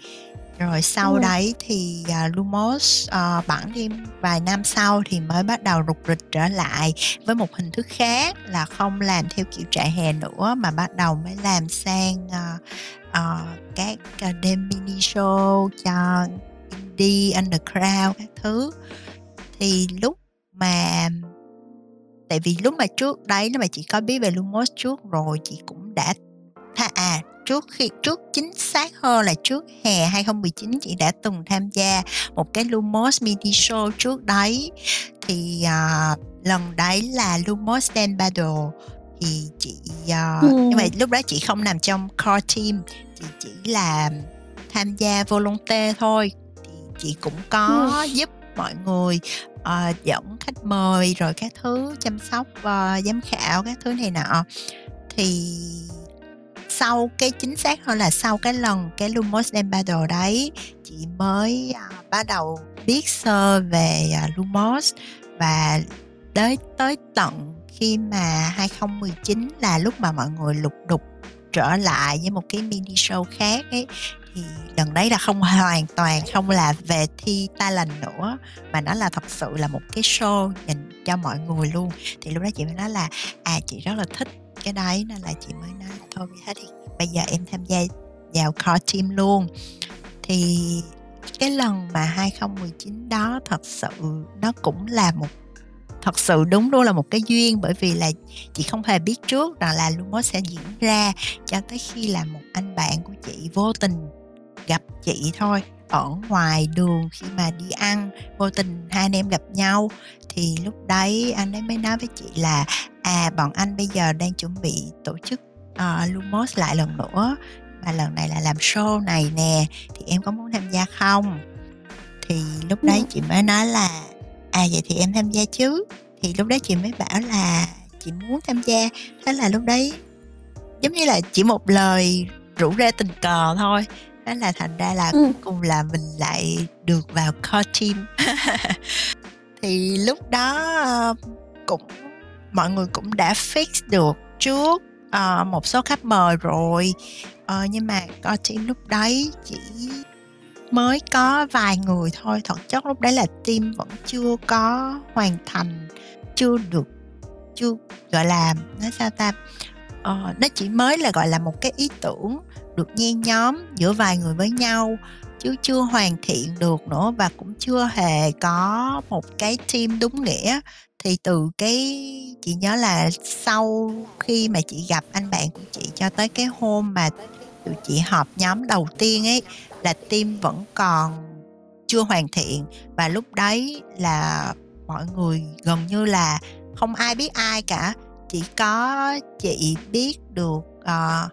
rồi sau ừ. đấy thì uh, Lumos uh, bẵng đi vài năm sau thì mới bắt đầu rục rịch trở lại với một hình thức khác là không làm theo kiểu trại hè nữa mà bắt đầu mới làm sang uh, uh, các uh, đêm mini show cho indie underground các thứ thì lúc mà tại vì lúc mà trước đấy nếu mà chị có biết về Lumos trước rồi chị cũng đã tha à trước khi trước chính xác hơn là trước hè 2019 chị đã từng tham gia một cái Lumos mini show trước đấy thì à, lần đấy là Lumos Dance Battle thì chị à, Ừ. nhưng mà lúc đó chị không nằm trong core team chị chỉ là tham gia volunteer thôi thì chị cũng Ừ. có giúp mọi người ờ, dẫn khách mời rồi các thứ chăm sóc ờ, giám khảo các thứ này nọ thì sau cái chính xác hơn là sau cái lần cái Lumos Embattle đấy chị mới à, bắt đầu biết sơ về à, Lumos. Và tới tới tận khi mà 2019 là lúc mà mọi người lục đục trở lại với một cái mini show khác ấy thì lần đấy là không hoàn toàn không là về thi talent nữa mà nó là thật sự là một cái show dành cho mọi người luôn. Thì lúc đó chị mới nói là à chị rất là thích cái đấy nên là chị mới nói thôi, hết thì bây giờ em tham gia vào core team luôn. Thì cái lần mà 2019 đó thật sự nó cũng là một, thật sự đúng luôn là một cái duyên, bởi vì là chị không hề biết trước rằng là Lumos sẽ diễn ra cho tới khi là một anh bạn của chị vô tình gặp chị thôi. Ở ngoài đường khi mà đi ăn, vô tình hai anh em gặp nhau. Thì lúc đấy anh ấy mới nói với chị là à bọn anh bây giờ đang chuẩn bị tổ chức uh, Lumos lại lần nữa. Mà lần này là làm show này nè. Thì em có muốn tham gia không? Thì lúc đấy chị mới nói là à vậy thì em tham gia chứ. Thì lúc đấy chị mới bảo là chị muốn tham gia. Thế là lúc đấy giống như là chỉ một lời rủ rê tình cờ thôi. Thế là thành ra là Ừ. cuối cùng là mình lại được vào core team. Thì lúc đó ờ, cũng mọi người cũng đã fix được trước uh, một số khách mời rồi. Uh, nhưng mà có chỉ lúc đấy chỉ mới có vài người thôi thật chất lúc đấy là team vẫn chưa có hoàn thành chưa được chưa gọi là nói sao ta ờ, nó chỉ mới là gọi là một cái ý tưởng được nhen nhóm giữa vài người với nhau chứ chưa hoàn thiện được nữa và cũng chưa hề có một cái team đúng nghĩa thì từ cái chị nhớ là sau khi mà chị gặp anh bạn của chị cho tới cái hôm mà tụi chị họp nhóm đầu tiên ấy là team vẫn còn chưa hoàn thiện. Và lúc đấy là mọi người gần như là không ai biết ai cả. Chỉ có chị biết được uh,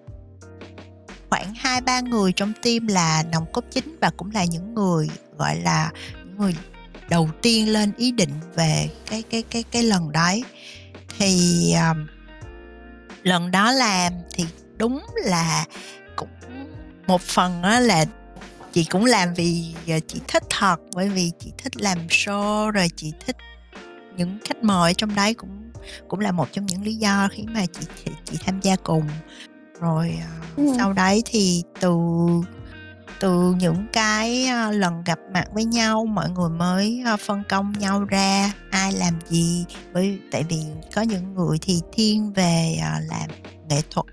khoảng hai ba người trong team là nòng cốt chính và cũng là những người gọi là những người đầu tiên lên ý định về cái cái cái cái lần đấy thì um, lần đó làm thì đúng là cũng một phần á là chị cũng làm vì ờ, chị thích thật bởi vì chị thích làm show rồi chị thích những khách mời trong đấy cũng cũng là một trong những lý do khiến mà chị chị, chị tham gia cùng rồi ờ, Ừ. sau đấy thì từ từ những cái ờ, lần gặp mặt với nhau, mọi người mới ờ, phân công nhau ra ai làm gì. Bởi tại vì có những người thì thiên về ờ, làm nghệ thuật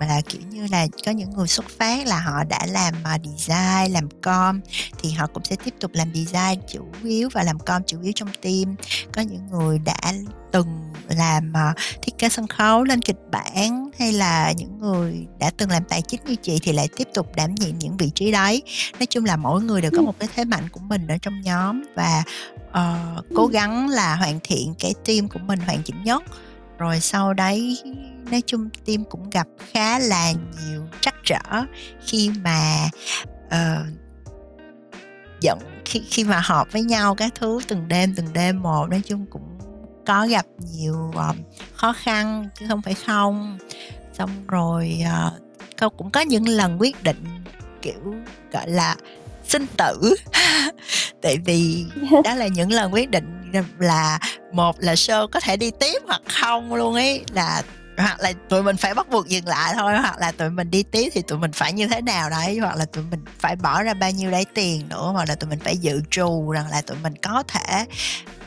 mà là kiểu như là có những người xuất phát là họ đã làm uh, design làm com thì họ cũng sẽ tiếp tục làm design chủ yếu và làm com chủ yếu trong team. Có những người đã từng làm uh, thiết kế sân khấu lên kịch bản hay là những người đã từng làm tài chính như chị thì lại tiếp tục đảm nhiệm những vị trí đấy. Nói chung là mỗi người đều có một cái thế mạnh của mình ở trong nhóm và uh, cố gắng là hoàn thiện cái team của mình hoàn chỉnh nhất. Rồi sau đấy nói chung team cũng gặp khá là nhiều trắc trở khi mà uh, giận khi khi mà họp với nhau các thứ từng đêm từng đêm một. Nói chung cũng có gặp nhiều uh, khó khăn chứ không phải không. Xong rồi uh, cũng có những lần quyết định kiểu gọi là sinh tử. Tại vì đó là những lần quyết định là một là show có thể đi tiếp hoặc không luôn ấy là hoặc là tụi mình phải bắt buộc dừng lại thôi hoặc là tụi mình đi tiếp thì tụi mình phải như thế nào đấy hoặc là tụi mình phải bỏ ra bao nhiêu đấy tiền nữa hoặc là tụi mình phải dự trù rằng là tụi mình có thể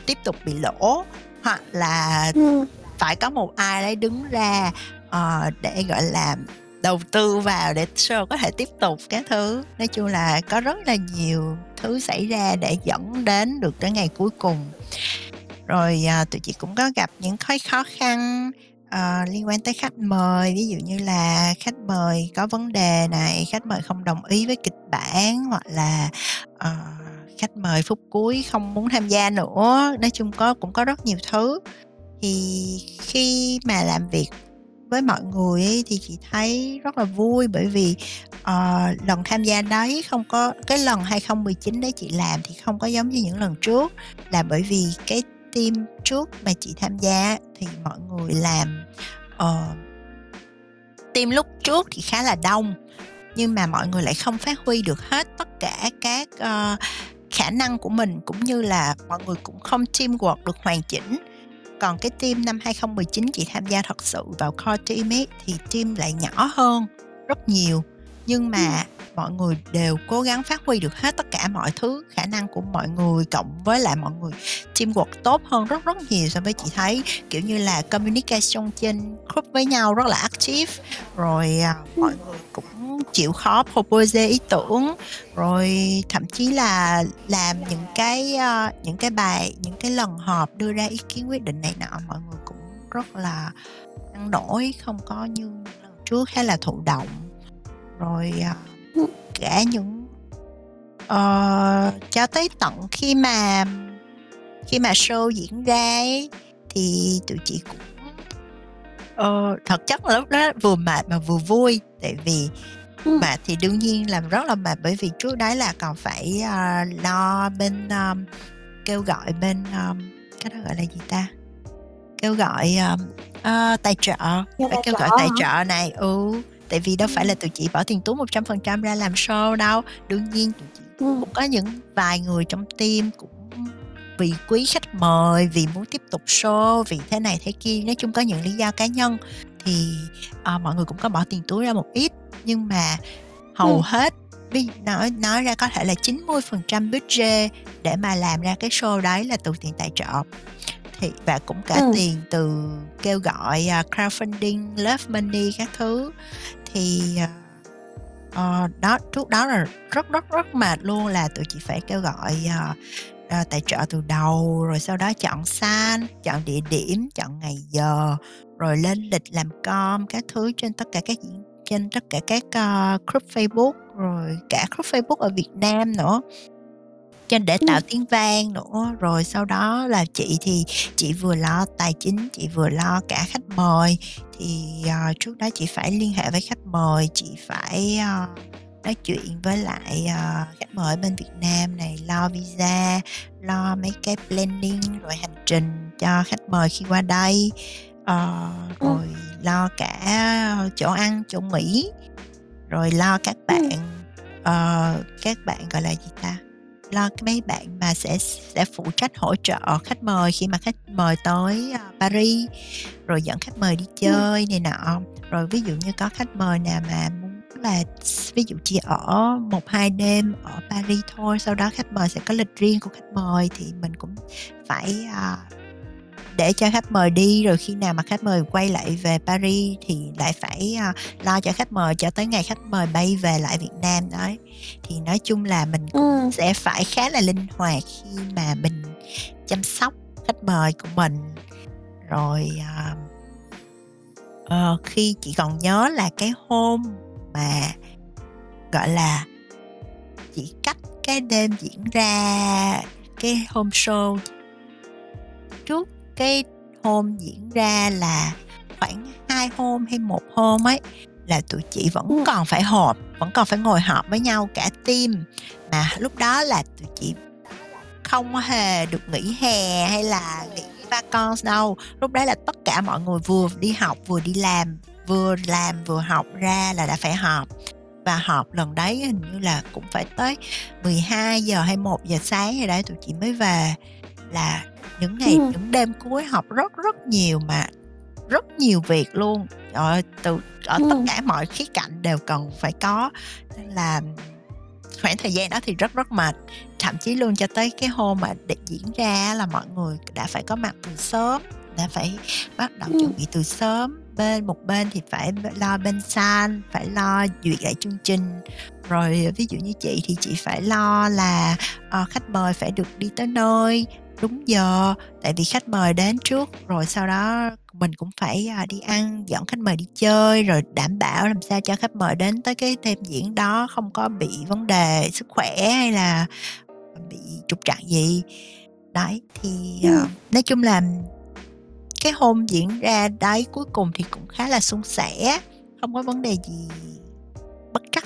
tiếp tục bị lỗ hoặc là ừ. phải có một ai đấy đứng ra uh, để gọi là đầu tư vào để show có thể tiếp tục các thứ nói chung là có rất là nhiều thứ xảy ra để dẫn đến được tới ngày cuối cùng rồi à, tụi chị cũng có gặp những cái khó khăn uh, liên quan tới khách mời ví dụ như là khách mời có vấn đề này khách mời không đồng ý với kịch bản hoặc là uh, khách mời phút cuối không muốn tham gia nữa nói chung có cũng có rất nhiều thứ. Thì khi mà làm việc với mọi người ấy, thì chị thấy rất là vui bởi vì uh, lần tham gia đấy không có cái lần 2019 đấy chị làm thì không có giống như những lần trước là bởi vì cái team trước mà chị tham gia thì mọi người làm uh, team lúc trước thì khá là đông nhưng mà mọi người lại không phát huy được hết tất cả các uh, khả năng của mình cũng như là mọi người cũng không teamwork được hoàn chỉnh. Còn cái team năm 2019 chị tham gia thật sự vào core team ấy thì team lại nhỏ hơn rất nhiều nhưng mà mọi người đều cố gắng phát huy được hết tất cả mọi thứ khả năng của mọi người cộng với lại mọi người teamwork tốt hơn rất rất nhiều so với chị thấy. Kiểu như là communication trên group với nhau rất là active. Rồi à, mọi người cũng chịu khó propose ý tưởng. Rồi thậm chí là làm những cái uh, những cái bài những cái lần họp đưa ra ý kiến quyết định này nọ mọi người cũng rất là năng nổi không có như lần trước hay là thụ động rồi uh, cả những uh, cho tới tận khi mà khi mà show diễn ra ấy, thì tụi chị cũng uh, thật chất là lúc đó vừa mệt mà vừa vui. Tại vì ừ. mệt thì đương nhiên làm rất là mệt bởi vì trước đấy là còn phải uh, lo bên um, kêu gọi bên um, cái đó gọi là gì ta? Kêu gọi um, uh, tài trợ phải kêu gọi tài trợ này ừ tại vì đâu phải là tụi chị bỏ tiền túi một trăm phần trăm ra làm show đâu đương nhiên tụi chị ừ. cũng có những vài người trong team cũng vì quý khách mời vì muốn tiếp tục show vì thế này thế kia nói chung có những lý do cá nhân thì uh, mọi người cũng có bỏ tiền túi ra một ít nhưng mà hầu ừ. hết nói nói ra có thể là 90% budget để mà làm ra cái show đấy là từ tiền tài trợ thì và cũng cả ừ. tiền từ kêu gọi uh, crowdfunding, love money các thứ thì uh, đó trước đó là rất rất rất mệt luôn là tụi chị phải kêu gọi uh, uh, tài trợ từ đầu rồi sau đó chọn san chọn địa điểm chọn ngày giờ rồi lên lịch làm com các thứ trên tất cả các diễn trên tất cả các uh, group Facebook rồi cả group Facebook ở Việt Nam nữa trên để tạo tiếng vang nữa. Rồi sau đó là chị thì chị vừa lo tài chính chị vừa lo cả khách mời. Thì uh, trước đó chị phải liên hệ với khách mời chị phải uh, nói chuyện với lại uh, khách mời bên Việt Nam này lo visa lo mấy cái planning rồi hành trình cho khách mời khi qua đây. Uh, rồi lo cả chỗ ăn chỗ nghỉ rồi lo các bạn uh, các bạn gọi là gì ta cái mấy bạn mà sẽ sẽ phụ trách hỗ trợ khách mời khi mà khách mời tới uh, Paris rồi dẫn khách mời đi chơi này nọ. Rồi ví dụ như có khách mời nào mà muốn là ví dụ chỉ ở một hai đêm ở Paris thôi sau đó khách mời sẽ có lịch riêng của khách mời thì mình cũng phải uh, để cho khách mời đi rồi khi nào mà khách mời quay lại về Paris thì lại phải uh, lo cho khách mời cho tới ngày khách mời bay về lại Việt Nam đấy thì nói chung là mình cũng ừ. sẽ phải khá là linh hoạt khi mà mình chăm sóc khách mời của mình rồi uh, uh, khi chị còn nhớ là cái hôm mà gọi là chỉ cách cái đêm diễn ra cái hôm show trước cái hôm diễn ra là khoảng hai hôm hay một hôm ấy, là tụi chị vẫn còn phải họp, vẫn còn phải ngồi họp với nhau cả team. Mà lúc đó là tụi chị không hề được nghỉ hè hay là nghỉ vacance đâu. Lúc đấy là tất cả mọi người vừa đi học, vừa đi làm, vừa làm, vừa học ra là đã phải họp. Và họp lần đấy hình như là cũng phải tới 12 giờ hay 1 giờ sáng rồi đấy tụi chị mới về. Là những ngày ừ. những đêm cuối học rất rất nhiều mà rất nhiều việc luôn rồi từ ở ừ. tất cả mọi khía cạnh đều cần phải có nên là khoảng thời gian đó thì rất rất mệt thậm chí luôn cho tới cái hôm mà để diễn ra là mọi người đã phải có mặt từ sớm đã phải bắt đầu ừ. chuẩn bị từ sớm bên một bên thì phải lo bên san phải lo duyệt lại chương trình rồi ví dụ như chị thì chị phải lo là uh, khách mời phải được đi tới nơi đúng giờ tại vì khách mời đến trước rồi sau đó mình cũng phải uh, đi ăn dẫn khách mời đi chơi rồi đảm bảo làm sao cho khách mời đến tới cái đêm diễn đó không có bị vấn đề sức khỏe hay là bị trục trặc gì. Đấy thì uh, nói chung là cái hôm diễn ra đấy cuối cùng thì cũng khá là suôn sẻ không có vấn đề gì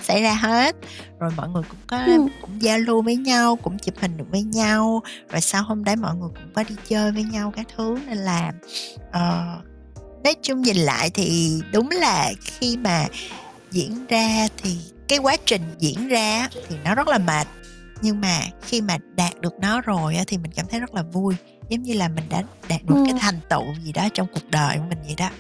xảy ra hết. Rồi mọi người cũng có ừ. cũng giao lưu với nhau cũng chụp hình được với nhau. Rồi sau hôm đấy mọi người cũng có đi chơi với nhau các thứ. Nên là uh, nói chung nhìn lại thì đúng là khi mà diễn ra thì cái quá trình diễn ra thì nó rất là mệt. Nhưng mà khi mà đạt được nó rồi thì mình cảm thấy rất là vui. Giống như là mình đã đạt được ừ. cái thành tựu gì đó trong cuộc đời của mình vậy đó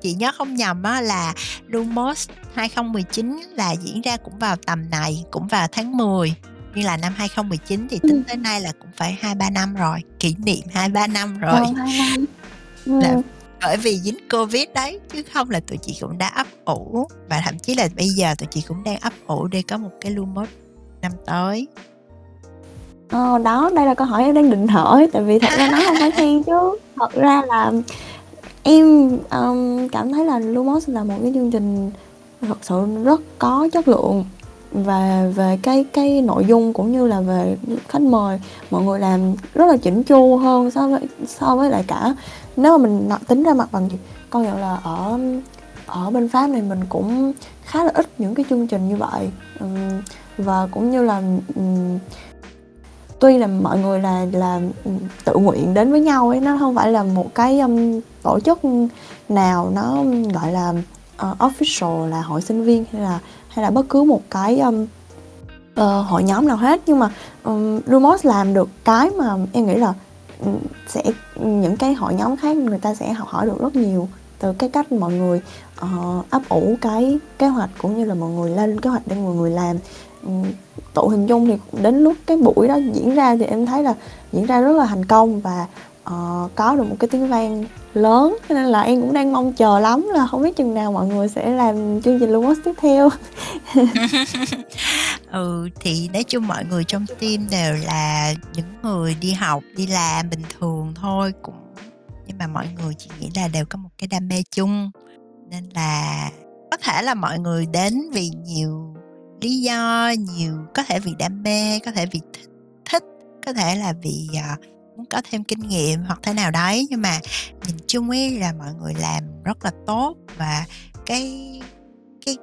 chị nhớ không nhầm á là Lumos 2019 là diễn ra cũng vào tầm này cũng vào tháng 10 như là năm 2019 thì tính ừ. tới nay là cũng phải hai ba năm rồi kỷ niệm hai ba năm rồi ừ, năm. Ừ. Là bởi vì dính covid đấy chứ không là tụi chị cũng đã ấp ủ và thậm chí là bây giờ tụi chị cũng đang ấp ủ để có một cái Lumos năm tới Ờ, đó, đây là câu hỏi em đang định hỏi, tại vì thật ra nó không phải khen chứ. Thật ra là em, um, cảm thấy là Lumos là một cái chương trình thật sự rất có chất lượng và về cái cái nội dung cũng như là về khách mời, mọi người làm rất là chỉnh chu hơn so với so với lại cả nếu mà mình tính ra mặt bằng công nhận là ở ở bên Pháp này mình cũng khá là ít những cái chương trình như vậy. Và cũng như là, um, tuy là mọi người là là tự nguyện đến với nhau ấy nó không phải là một cái um, tổ chức nào nó um, gọi là uh, official là hội sinh viên hay là hay là bất cứ một cái um, uh, hội nhóm nào hết. Nhưng mà um, Lumos làm được cái mà em nghĩ là um, sẽ những cái hội nhóm khác người ta sẽ học hỏi được rất nhiều từ cái cách mọi người uh, ấp ủ cái kế hoạch cũng như là mọi người lên kế hoạch để mọi người làm tụ hình dung thì đến lúc cái buổi đó diễn ra thì em thấy là diễn ra rất là thành công và uh, có được một cái tiếng vang lớn. Cho nên là em cũng đang mong chờ lắm là không biết chừng nào mọi người sẽ làm chương trình Lumos tiếp theo. Ừ thì nói chung mọi người trong team đều là những người đi học đi làm bình thường thôi cũng nhưng mà mọi người chỉ nghĩ là đều có một cái đam mê chung. Nên là có thể là mọi người đến vì nhiều lý do nhiều có thể vì đam mê có thể vì thích, thích có thể là vì uh, muốn có thêm kinh nghiệm hoặc thế nào đấy. Nhưng mà nhìn chung ấy là mọi người làm rất là tốt và cái cái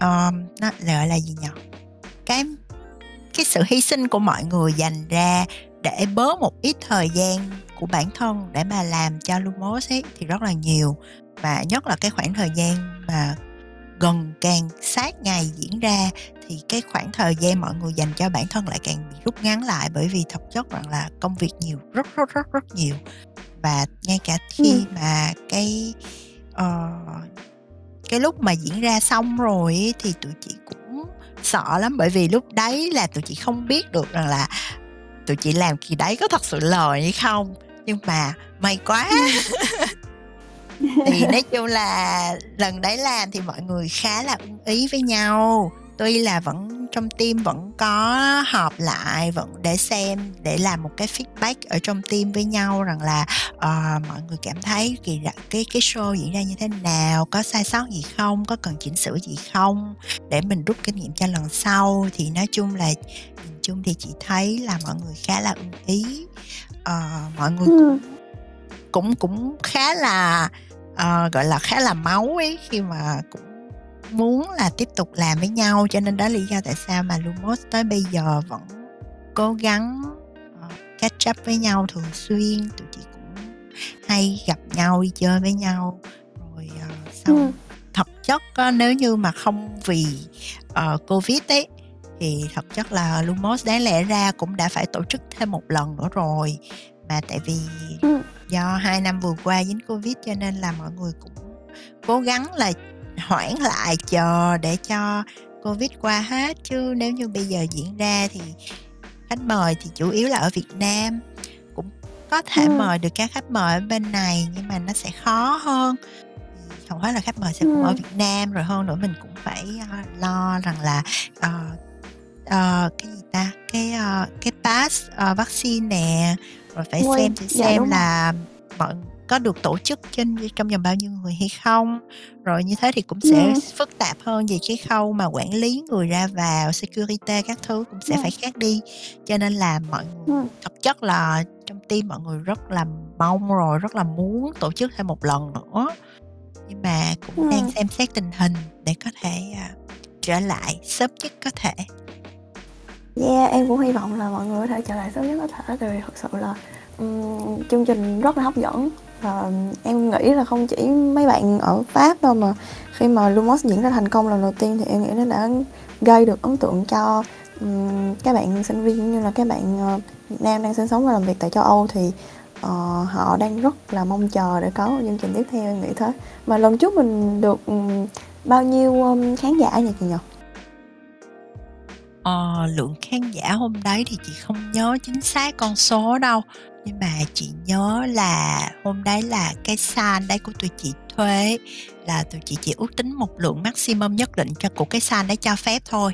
um, nó gọi là gì nhỉ? Cái cái sự hy sinh của mọi người dành ra để bớt một ít thời gian của bản thân để mà làm cho Lumos ấy thì rất là nhiều và nhất là cái khoảng thời gian mà gần càng sát ngày diễn ra thì cái khoảng thời gian mọi người dành cho bản thân lại càng bị rút ngắn lại bởi vì thực chất rằng là công việc nhiều rất rất rất rất nhiều. Và ngay cả khi ừ. mà cái uh, cái lúc mà diễn ra xong rồi ấy, thì tụi chị cũng sợ lắm. Bởi vì lúc đấy là tụi chị không biết được rằng là tụi chị làm kỳ đấy có thật sự lời hay không. Nhưng mà may quá thì nói chung là lần đấy làm thì mọi người khá là ưng ý với nhau. Tuy là vẫn trong team vẫn có họp lại vẫn để xem để làm một cái feedback ở trong team với nhau rằng là uh, mọi người cảm thấy kỳ cái cái show diễn ra như thế nào có sai sót gì không có cần chỉnh sửa gì không để mình rút kinh nghiệm cho lần sau. Thì nói chung là nhìn chung thì chị thấy là mọi người khá là ưng ý. Uh, mọi người cũng cũng cũng khá là uh, gọi là khá là máu ấy khi mà cũng muốn là tiếp tục làm với nhau. Cho nên đó lý do tại sao mà Lumos tới bây giờ vẫn cố gắng uh, catch up với nhau thường xuyên. Tụi chị cũng hay gặp nhau đi chơi với nhau. Rồi uh, xong ừ. thật chất uh, nếu như mà không vì uh, covid ấy thì thật chất là Lumos đáng lẽ ra cũng đã phải tổ chức thêm một lần nữa rồi mà tại vì ừ. do hai năm vừa qua dính covid cho nên là mọi người cũng cố gắng là hoãn lại chờ để cho covid qua hết chứ nếu như bây giờ diễn ra thì khách mời thì chủ yếu là ở việt nam cũng có thể ừ. mời được các khách mời ở bên này nhưng mà nó sẽ khó hơn hầu hết là khách mời sẽ ừ. cũng ở việt nam rồi hơn nữa mình cũng phải uh, lo rằng là uh, uh, cái gì ta cái uh, cái pass uh, vaccine nè rồi phải Ui, xem dạ, xem là mọi có được tổ chức trên trong vòng bao nhiêu người hay không rồi như thế thì cũng sẽ yeah. phức tạp hơn về cái khâu mà quản lý người ra vào security các thứ cũng sẽ yeah. phải khác đi cho nên là mọi yeah. thực chất là trong team mọi người rất là mong rồi rất là muốn tổ chức thêm một lần nữa nhưng mà cũng yeah. đang xem xét tình hình để có thể uh, trở lại sớm nhất có thể Yeah, em cũng hy vọng là mọi người có thể trở lại sớm nhất có thể tại vì thật sự là um, chương trình rất là hấp dẫn và em nghĩ là không chỉ mấy bạn ở Pháp đâu mà khi mà Lumos diễn ra thành công lần đầu tiên thì em nghĩ nó đã gây được ấn tượng cho um, các bạn sinh viên như là các bạn uh, Việt Nam đang sinh sống và làm việc tại châu Âu thì uh, họ đang rất là mong chờ để có một chương trình tiếp theo em nghĩ thế mà lần trước mình được um, bao nhiêu um, khán giả nhỉ chị nhỉ? Ờ, lượng khán giả hôm đấy thì chị không nhớ chính xác con số đâu. Nhưng mà chị nhớ là hôm đấy là cái san đấy của tụi chị thuê. Là tụi chị chỉ ước tính một lượng maximum nhất định cho của cái san đấy cho phép thôi.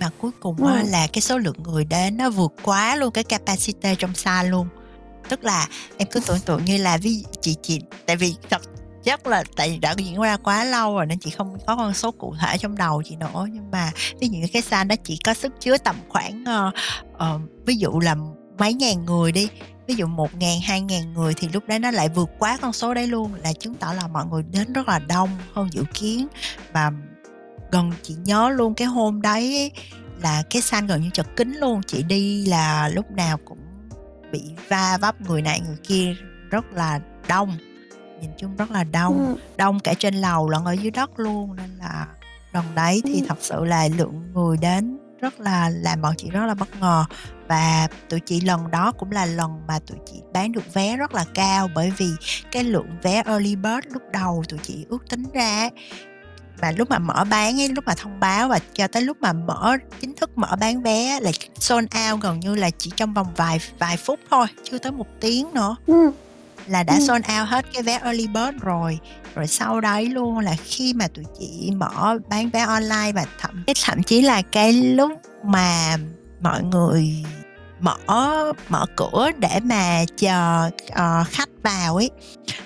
Mà cuối cùng ừ. là cái số lượng người đến nó vượt quá luôn cái capacity trong san luôn. Tức là em cứ tưởng tượng như là ví chị chị tại vì thật chắc là tại vì đã diễn ra quá lâu rồi nên chị không có con số cụ thể trong đầu chị nữa. Nhưng mà ví dụ như cái san đó chỉ có sức chứa tầm khoảng uh, uh, ví dụ là mấy ngàn người đi. Ví dụ một ngàn hai ngàn người thì lúc đấy nó lại vượt quá con số đấy luôn. Là chứng tỏ là mọi người đến rất là đông hơn dự kiến. Và gần chị nhớ luôn cái hôm đấy là cái san gần như chật kín luôn. Chị đi là lúc nào cũng bị va vấp người này người kia rất là đông nhìn chung rất là đông ừ. đông cả trên lầu lẫn ở dưới đất luôn nên là lần đấy thì ừ. thật sự là lượng người đến rất là làm bọn chị rất là bất ngờ và tụi chị lần đó cũng là lần mà tụi chị bán được vé rất là cao bởi vì cái lượng vé early bird lúc đầu tụi chị ước tính ra mà lúc mà mở bán ấy, lúc mà thông báo và cho tới lúc mà mở chính thức mở bán vé là sold out gần như là chỉ trong vòng vài vài phút thôi chưa tới một tiếng nữa ừ là đã ừ. sold out hết cái vé early bird rồi rồi sau đấy luôn là khi mà tụi chị mở bán vé online và thậm thậm chí là cái lúc mà mọi người mở mở cửa để mà chờ uh, khách vào ấy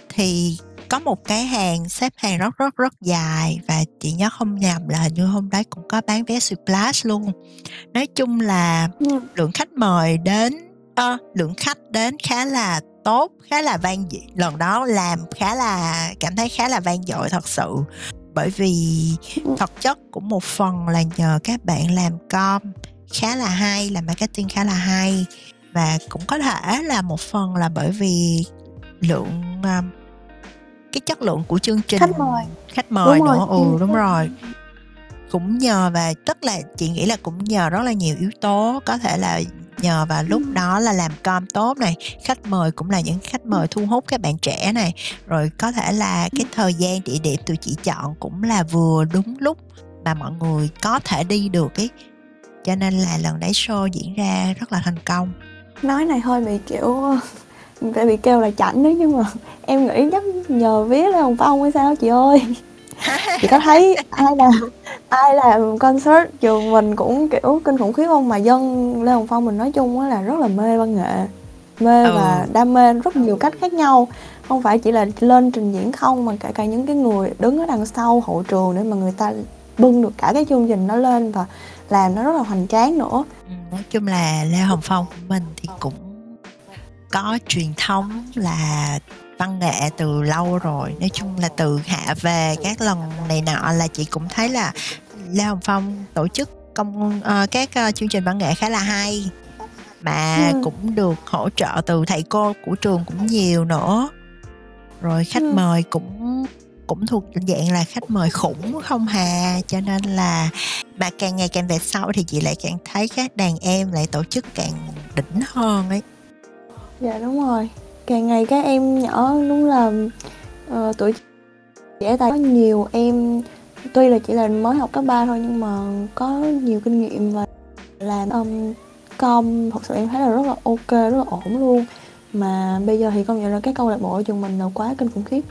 thì có một cái hàng xếp hàng rất rất rất dài và chị nhớ không nhầm là như hôm đấy cũng có bán vé splash luôn nói chung là ừ. lượng khách mời đến uh, lượng khách đến khá là tốt khá là vang dội lần đó làm khá là cảm thấy khá là vang dội thật sự. Bởi vì thật chất cũng một phần là nhờ các bạn làm com khá là hay làm marketing khá là hay. Và cũng có thể là một phần là bởi vì lượng um, cái chất lượng của chương trình. Khách mời. Khách mời đúng nữa rồi. ừ đúng rồi. Cũng nhờ và tức là chị nghĩ là cũng nhờ rất là nhiều yếu tố. Có thể là nhờ vào lúc đó là làm com tốt này khách mời cũng là những khách mời thu hút các bạn trẻ này. Rồi có thể là cái thời gian địa điểm tụi chị chọn cũng là vừa đúng lúc mà mọi người có thể đi được ấy. Cho nên là lần đấy show diễn ra rất là thành công. Nói này hơi bị kiểu phải bị kêu là chảnh đấy nhưng mà em nghĩ chắc nhờ vía Lê Hồng Phong hay sao chị ơi chị có thấy ai làm ai làm concert trường mình cũng kiểu kinh khủng khiếp không? Mà dân Lê Hồng Phong mình nói chung là rất là mê văn nghệ mê ừ. và đam mê rất nhiều cách khác nhau. Không phải chỉ là lên trình diễn không mà cả cả những cái người đứng ở đằng sau hậu trường để mà người ta bưng được cả cái chương trình nó lên và làm nó rất là hoành tráng nữa. Ừ, nói chung là Lê Hồng Phong của mình thì cũng có truyền thống là văn nghệ từ lâu rồi. Nói chung là từ hạ về các lần này nọ là chị cũng thấy là Lê Hồng Phong tổ chức công uh, các uh, chương trình văn nghệ khá là hay. Mà ừ. cũng được hỗ trợ từ thầy cô của trường cũng nhiều nữa. Rồi khách ừ. mời cũng cũng thuộc dạng là khách mời khủng không hà cho nên là mà càng ngày càng về sau thì chị lại càng thấy các đàn em lại tổ chức càng đỉnh hơn ấy. Dạ đúng rồi càng ngày các em nhỏ đúng là uh, tuổi trẻ tại có nhiều. Em tuy là chỉ là mới học cấp 3 thôi nhưng mà có nhiều kinh nghiệm và làm um, com thật sự em thấy là rất là ok rất là ổn luôn. Mà bây giờ thì công nhận là cái câu lạc bộ ở trường mình là quá kinh khủng khiếp.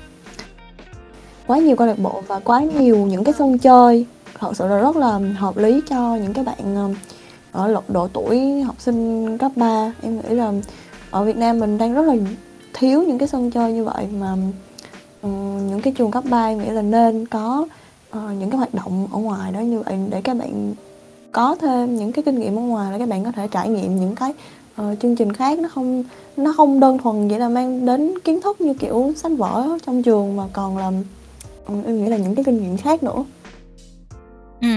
Quá nhiều câu lạc bộ và quá nhiều những cái sân chơi. Thật sự là rất là hợp lý cho những cái bạn ở độ tuổi học sinh cấp 3 em nghĩ là ở Việt Nam mình đang rất là thiếu những cái sân chơi như vậy mà uh, những cái trường cấp 3 nghĩa là nên có uh, những cái hoạt động ở ngoài đó như vậy để các bạn có thêm những cái kinh nghiệm ở ngoài để các bạn có thể trải nghiệm những cái uh, chương trình khác. Nó không nó không đơn thuần vậy là mang đến kiến thức như kiểu sách vở trong trường mà còn là ừ, em nghĩ là những cái kinh nghiệm khác nữa. Ừ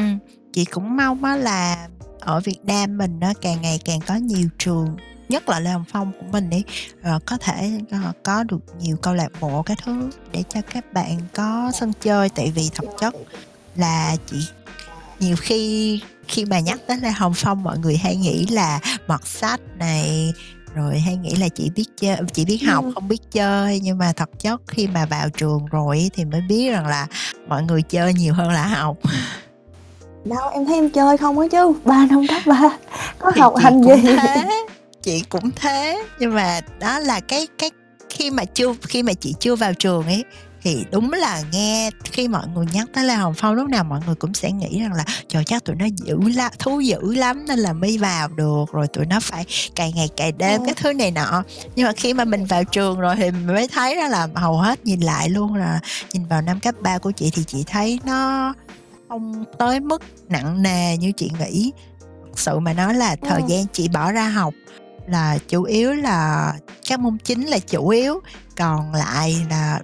chị cũng mong á là ở Việt Nam mình nó càng ngày càng có nhiều trường nhất là Lê Hồng Phong của mình đi. Uh, có thể uh, có được nhiều câu lạc bộ cái thứ để cho các bạn có sân chơi tại vì thực chất là chỉ nhiều khi khi mà nhắc tới Lê Hồng Phong mọi người hay nghĩ là mọt sách này rồi hay nghĩ là chỉ biết chơi chỉ biết học ừ. không biết chơi. Nhưng mà thật chất khi mà vào trường rồi thì mới biết rằng là mọi người chơi nhiều hơn là học. Đâu em thấy em chơi không á chứ. Ba năm cấp ba. Có thì học hành gì? thế chị cũng thế nhưng mà đó là cái cái khi mà chưa khi mà chị chưa vào trường ấy thì đúng là nghe khi mọi người nhắc tới Lê Hồng Phong lúc nào mọi người cũng sẽ nghĩ rằng là trời chắc tụi nó dữ la thú dữ lắm nên là mới vào được rồi tụi nó phải cày ngày cày đêm ừ. cái thứ này nọ nhưng mà khi mà mình vào trường rồi thì mình mới thấy đó là hầu hết nhìn lại luôn là nhìn vào năm cấp 3 của chị thì chị thấy nó không tới mức nặng nề như chị nghĩ thật sự mà nói là thời ừ. gian chị bỏ ra học là chủ yếu là các môn chính là chủ yếu còn lại là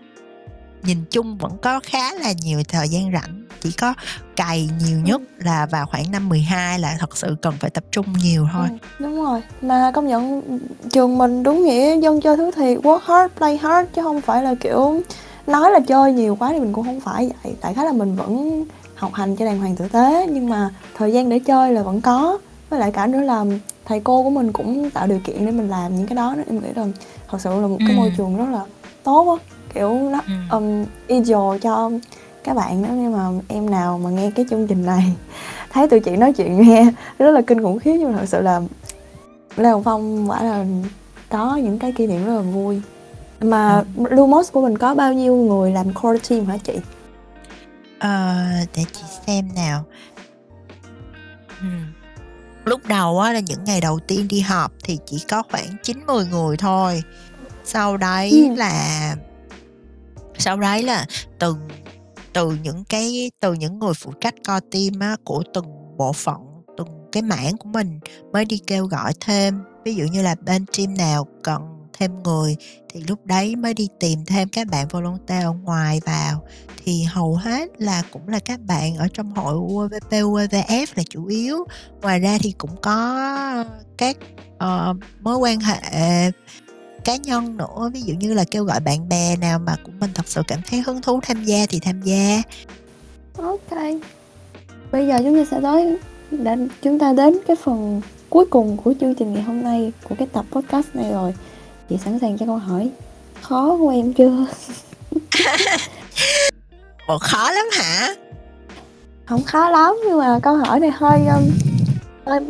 nhìn chung vẫn có khá là nhiều thời gian rảnh. Chỉ có cày nhiều nhất là vào khoảng năm 12 là thật sự cần phải tập trung nhiều thôi. ừ, đúng rồi. Mà công nhận trường mình đúng nghĩa dân chơi thứ thì work hard play hard chứ không phải là kiểu nói là chơi nhiều quá thì mình cũng không phải vậy. Tại khá là mình vẫn học hành cho đàng hoàng tử tế nhưng mà thời gian để chơi là vẫn có. Với lại cả nữa là thầy cô của mình cũng tạo điều kiện để mình làm những cái đó nữa em nghĩ là thật sự là một cái ừ. môi trường rất là tốt á kiểu nó ừ. um, ideal cho các bạn đó nhưng mà em nào mà nghe cái chương trình này thấy tụi chị nói chuyện nghe rất là kinh khủng khiếp nhưng mà thật sự là Lê Hồng Phong quả là có những cái kỷ niệm rất là vui mà ừ. Lumos của mình có bao nhiêu người làm core team hả chị? Ờ, để chị xem nào. Ừ lúc đầu á là những ngày đầu tiên đi họp thì chỉ có khoảng 9 10 người thôi. Sau đấy ừ. là sau đấy là từ từ những cái từ những người phụ trách co team á của từng bộ phận từng cái mảng của mình mới đi kêu gọi thêm ví dụ như là bên team nào cần thêm người thì lúc đấy mới đi tìm thêm các bạn volunteer ở ngoài vào. Thì hầu hết là cũng là các bạn ở trong hội UVP UVF là chủ yếu. Ngoài ra thì cũng có các uh, mối quan hệ cá nhân nữa ví dụ như là kêu gọi bạn bè nào mà cũng mình thật sự cảm thấy hứng thú tham gia thì tham gia. Ok. Bây giờ chúng ta sẽ tới đã chúng ta đến cái phần cuối cùng của chương trình ngày hôm nay của cái tập podcast này rồi chị sẵn sàng cho câu hỏi. Khó của em chưa? Bộ khó lắm hả? Không khó lắm nhưng mà câu hỏi này hơi um, hơi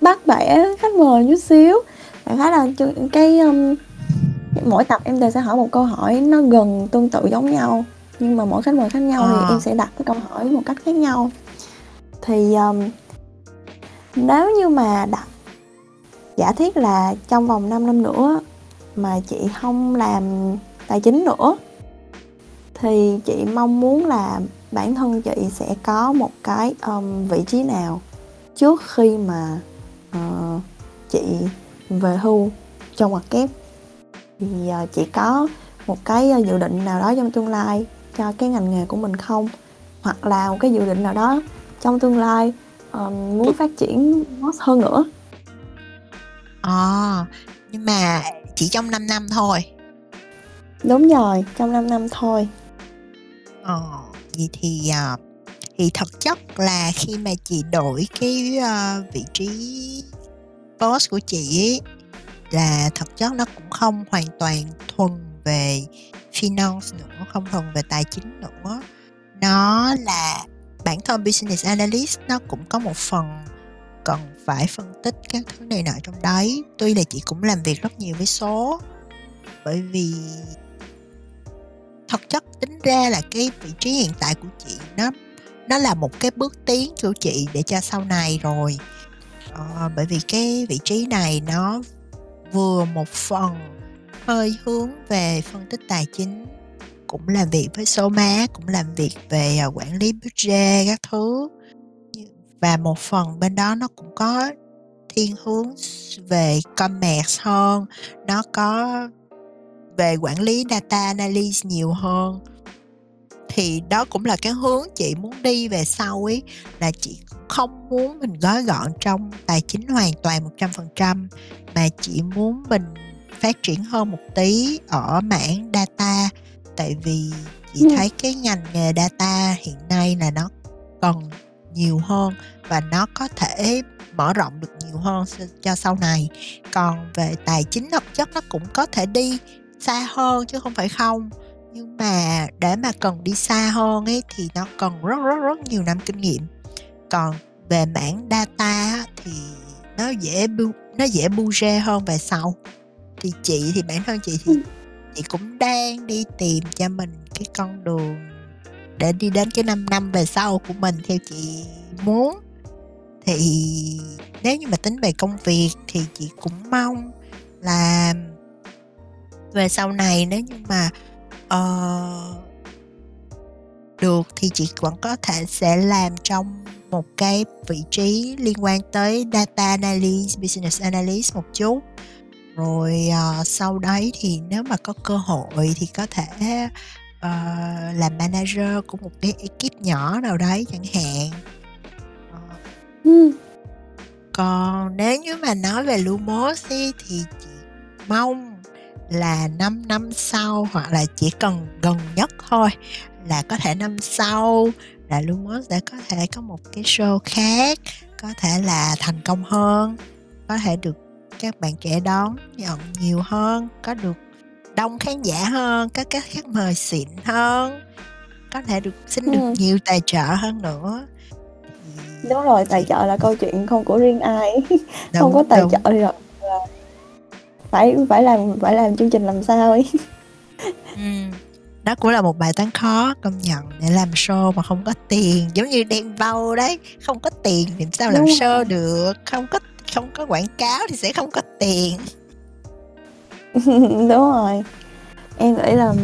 bắt bẻ khách mời chút xíu. Đại khái là cái um, mỗi tập em đều sẽ hỏi một câu hỏi nó gần tương tự giống nhau. Nhưng mà mỗi khách mời khác nhau à. thì em sẽ đặt cái câu hỏi một cách khác nhau. Thì um, nếu như mà đặt giả thiết là trong vòng 5 năm nữa mà chị không làm tài chính nữa. Thì chị mong muốn là bản thân chị sẽ có một cái um, vị trí nào trước khi mà uh, chị về hưu trong mặt kép. Thì uh, chị có một cái uh, dự định nào đó trong tương lai cho cái ngành nghề của mình không? Hoặc là một cái dự định nào đó trong tương lai um, muốn phát triển hơn nữa? À, nhưng mà chỉ trong 5 năm thôi. Đúng rồi trong 5 năm thôi. Ờ vậy thì uh, thì thật chất là khi mà chị đổi cái uh, vị trí boss của chị ấy là thật chất nó cũng không hoàn toàn thuần về finance nữa không thuần về tài chính nữa. Nó là bản thân business analyst nó cũng có một phần cần phải phân tích các thứ này nọ trong đấy. Tuy là chị cũng làm việc rất nhiều với số bởi vì thật chất tính ra là cái vị trí hiện tại của chị nó nó là một cái bước tiến của chị để cho sau này rồi. À, bởi vì cái vị trí này nó vừa một phần hơi hướng về phân tích tài chính cũng làm việc với số má cũng làm việc về ờ, quản lý budget các thứ và một phần bên đó nó cũng có thiên hướng về commerce hơn. Nó có về quản lý data analysis nhiều hơn. Thì đó cũng là cái hướng chị muốn đi về sau ấy là chị không muốn mình gói gọn trong tài chính hoàn toàn 100% mà chị muốn mình phát triển hơn một tí ở mảng data. Tại vì chị ừ. thấy cái ngành nghề data hiện nay là nó cần nhiều hơn và nó có thể mở rộng được nhiều hơn cho sau này. Còn về tài chính thực chất nó cũng có thể đi xa hơn chứ không phải không. Nhưng mà để mà cần đi xa hơn ấy thì nó cần rất rất rất nhiều năm kinh nghiệm. Còn về mảng data thì nó dễ bu nó dễ bu rê hơn về sau. Thì chị thì bản thân chị thì ừ. chị cũng đang đi tìm cho mình cái con đường để đi đến cái 5 năm về sau của mình theo chị muốn. Thì nếu như mà tính về công việc thì chị cũng mong là về sau này nếu như mà uh, được thì chị vẫn có thể sẽ làm trong một cái vị trí liên quan tới data analyst, business analyst một chút. Rồi uh, sau đấy thì nếu mà có cơ hội thì có thể uh, làm manager của một cái ekip nhỏ nào đấy chẳng hạn. Uh, còn nếu như mà nói về Lumos thì chị mong là 5 năm sau hoặc là chỉ cần gần nhất thôi là có thể năm sau là Lumos đã có thể có một cái show khác có thể là thành công hơn có thể được các bạn trẻ đón nhận nhiều hơn có được đông khán giả hơn có các khách mời xịn hơn có thể được xin được ừ. nhiều tài trợ hơn nữa đúng rồi tài trợ là câu chuyện không của riêng ai đúng, không có tài đúng. trợ thì là phải phải làm phải làm chương trình làm sao ấy ừ. đó cũng là một bài toán khó công nhận để làm show mà không có tiền giống như đen vâu đấy không có tiền thì sao làm show được không có không có quảng cáo thì sẽ không có tiền đúng rồi. Em nghĩ là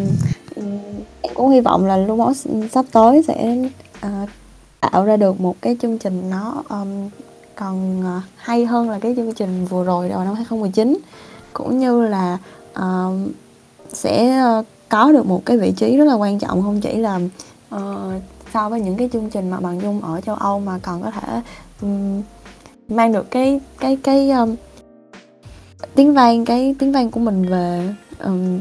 ừ, em cũng hy vọng là Lumos sắp tới sẽ uh, tạo ra được một cái chương trình nó um, còn uh, hay hơn là cái chương trình vừa rồi đầu năm 2019 cũng như là uh, sẽ uh, có được một cái vị trí rất là quan trọng không chỉ là uh, so với những cái chương trình mà bằng dung ở châu Âu mà còn có thể um, mang được cái cái cái um, tiếng vang cái tiếng vang của mình về um,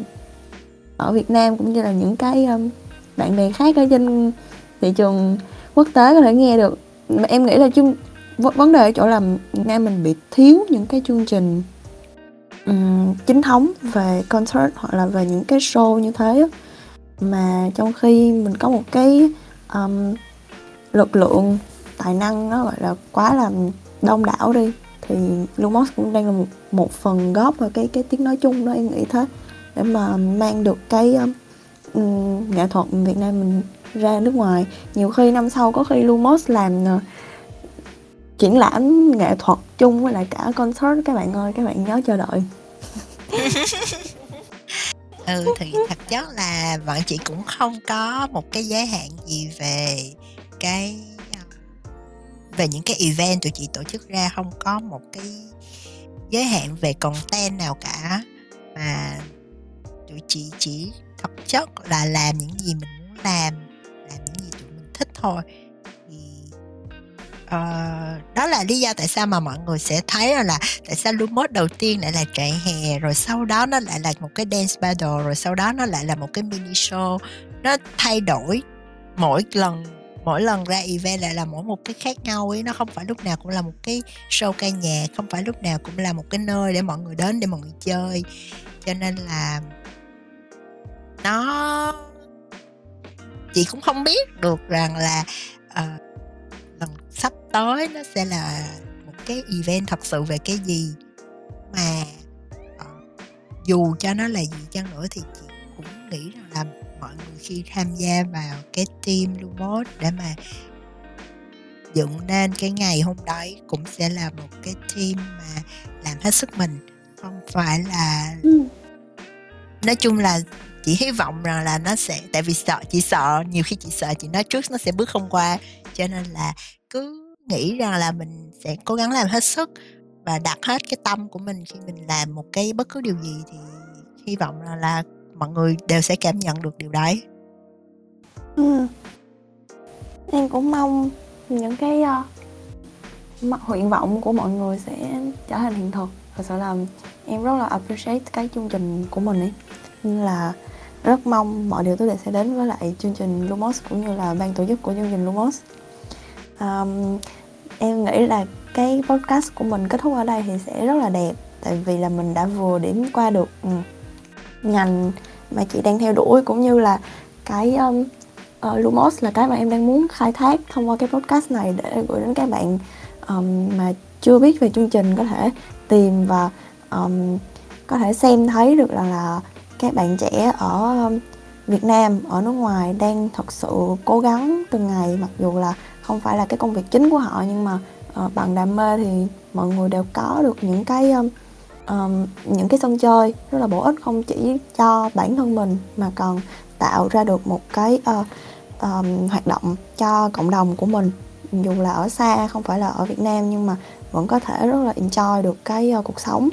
ở Việt Nam cũng như là những cái um, bạn bè khác ở trên thị trường quốc tế có thể nghe được. Em nghĩ là chương vấn đề ở chỗ là Việt Nam mình bị thiếu những cái chương trình um, chính thống về concert hoặc là về những cái show như thế mà trong khi mình có một cái um, lực lượng tài năng nó gọi là quá là đông đảo đi thì Lumos cũng đang là một, một phần góp vào cái cái tiếng nói chung đó em nghĩ thế. Để mà mang được cái um, ừ, nghệ thuật Việt Nam mình ra nước ngoài. Nhiều khi năm sau có khi Lumos làm uh, triển lãm nghệ thuật chung với lại cả concert. Các bạn ơi các bạn nhớ chờ đợi. Ừ thì thật chất là bọn chị cũng không có một cái giới hạn gì về cái về những cái event tụi chị tổ chức ra không có một cái giới hạn về content nào cả. Mà tụi chị chỉ thực chất là làm những gì mình muốn làm làm những gì tụi mình thích thôi. Thì uh, đó là lý do tại sao mà mọi người sẽ thấy là tại sao Lumos đầu tiên lại là trại hè rồi sau đó nó lại là một cái dance battle rồi sau đó nó lại là một cái mini show. Nó thay đổi mỗi lần mỗi lần ra event lại là mỗi một cái khác nhau ấy nó không phải lúc nào cũng là một cái show ca nhạc không phải lúc nào cũng là một cái nơi để mọi người đến để mọi người chơi. Cho nên là nó chị cũng không biết được rằng là uh, lần sắp tới nó sẽ là một cái event thật sự về cái gì. Mà uh, dù cho nó là gì chăng nữa thì chị cũng nghĩ rằng là mọi người khi tham gia vào cái team Lumos để mà dựng nên cái ngày hôm đấy cũng sẽ là một cái team mà làm hết sức mình không phải là ừ. nói chung là chị hy vọng rằng là nó sẽ tại vì sợ chị sợ nhiều khi chị sợ chị nói trước nó sẽ bước không qua cho nên là cứ nghĩ rằng là mình sẽ cố gắng làm hết sức và đặt hết cái tâm của mình khi mình làm một cái bất cứ điều gì thì hy vọng là, là mọi người đều sẽ cảm nhận được điều đấy. Ừ. em cũng mong những cái uh, nguyện vọng của mọi người sẽ trở thành hiện thực. Thật sự là em rất là appreciate cái chương trình của mình ấy. Nên là rất mong mọi điều tốt đẹp sẽ đến với lại chương trình Lumos cũng như là ban tổ chức của chương trình Lumos. Um, em nghĩ là cái podcast của mình kết thúc ở đây thì sẽ rất là đẹp. Tại vì là mình đã vừa điểm qua được ừ, ngành mà chị đang theo đuổi cũng như là cái um, uh, Lumos là cái mà em đang muốn khai thác thông qua cái podcast này để gửi đến các bạn um, mà chưa biết về chương trình có thể tìm và um, có thể xem thấy được là là các bạn trẻ ở um, Việt Nam ở nước ngoài đang thật sự cố gắng từng ngày mặc dù là không phải là cái công việc chính của họ nhưng mà ờ, uh, bằng đam mê thì mọi người đều có được những cái um, um, những cái sân chơi rất là bổ ích không chỉ cho bản thân mình mà còn tạo ra được một cái uh, um, hoạt động cho cộng đồng của mình. Dù là ở xa không phải là ở Việt Nam nhưng mà vẫn có thể rất là enjoy được cái uh, cuộc sống.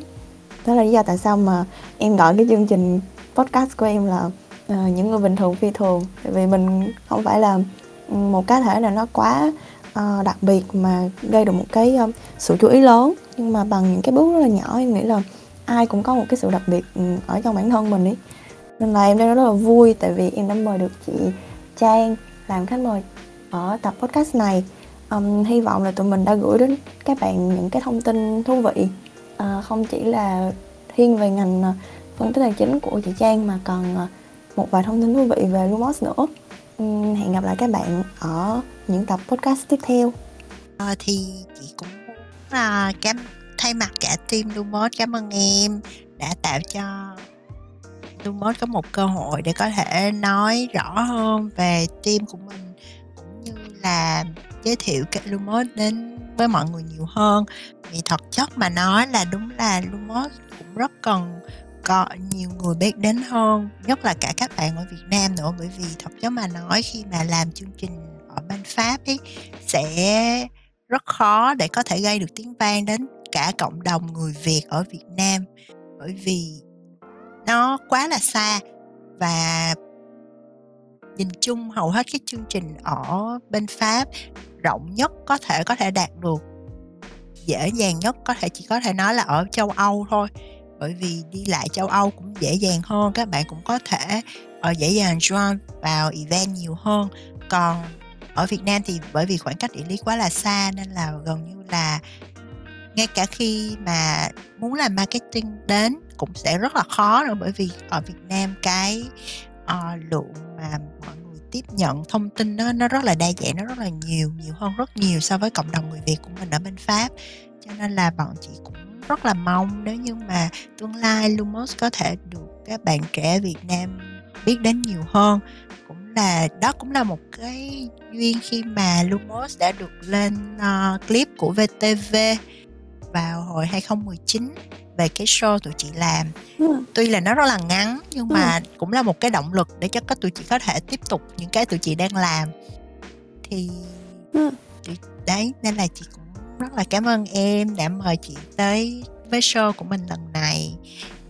Đó là lý do tại sao mà em gọi cái chương trình podcast của em là uh, những người bình thường phi thường. Tại vì mình không phải là một cá thể nào nó quá uh, đặc biệt mà gây được một cái uh, sự chú ý lớn. Nhưng mà bằng những cái bước rất là nhỏ em nghĩ là ai cũng có một cái sự đặc biệt ừ, ở trong bản thân mình ấy. Nên là em đang rất là vui tại vì em đã mời được chị Trang làm khách mời ở tập podcast này. Um, hy vọng là tụi mình đã gửi đến các bạn những cái thông tin thú vị. Uh, không chỉ là thiên về ngành uh, phân tích tài chính của chị Trang mà còn uh, một vài thông tin thú vị về Lumos nữa. Um, hẹn gặp lại các bạn ở những tập podcast tiếp theo. À, thì chị cũng muốn uh, cảm thay mặt cả team Lumos cảm ơn em đã tạo cho Lumos có một cơ hội để có thể nói rõ hơn về team của mình cũng như là giới thiệu cái Lumos đến với mọi người nhiều hơn. Vì thật chất mà nói là đúng là Lumos cũng rất cần có nhiều người biết đến hơn nhất là cả các bạn ở Việt Nam nữa. Bởi vì thật chất mà nói khi mà làm chương trình ở bên Pháp ấy, sẽ rất khó để có thể gây được tiếng vang đến cả cộng đồng người Việt ở Việt Nam. Bởi vì nó quá là xa và nhìn chung hầu hết các chương trình ở bên Pháp rộng nhất có thể có thể đạt được, dễ dàng nhất có thể, chỉ có thể nói là ở châu Âu thôi. Bởi vì đi lại châu Âu cũng dễ dàng hơn, các bạn cũng có thể ở dễ dàng join vào event nhiều hơn. Còn ở Việt Nam thì bởi vì khoảng cách địa lý quá là xa nên là gần như là ngay cả khi mà muốn làm marketing đến cũng sẽ rất là khó nữa. Bởi vì ở Việt Nam cái uh, lượng mà mọi người tiếp nhận thông tin nó nó rất là đa dạng nó rất là nhiều nhiều hơn rất nhiều so với cộng đồng người Việt của mình ở bên Pháp. Cho nên là bọn chị cũng rất là mong nếu như mà tương lai Lumos có thể được các bạn trẻ Việt Nam biết đến nhiều hơn cũng là đó cũng là một cái duyên khi mà Lumos đã được lên uh, clip của VTV vào hồi 2019 về cái show tụi chị làm ừ. tuy là nó rất là ngắn nhưng mà ừ. cũng là một cái động lực để cho các tụi chị có thể tiếp tục những cái tụi chị đang làm thì ừ. đấy nên là chị cũng rất là cảm ơn em đã mời chị tới với show của mình lần này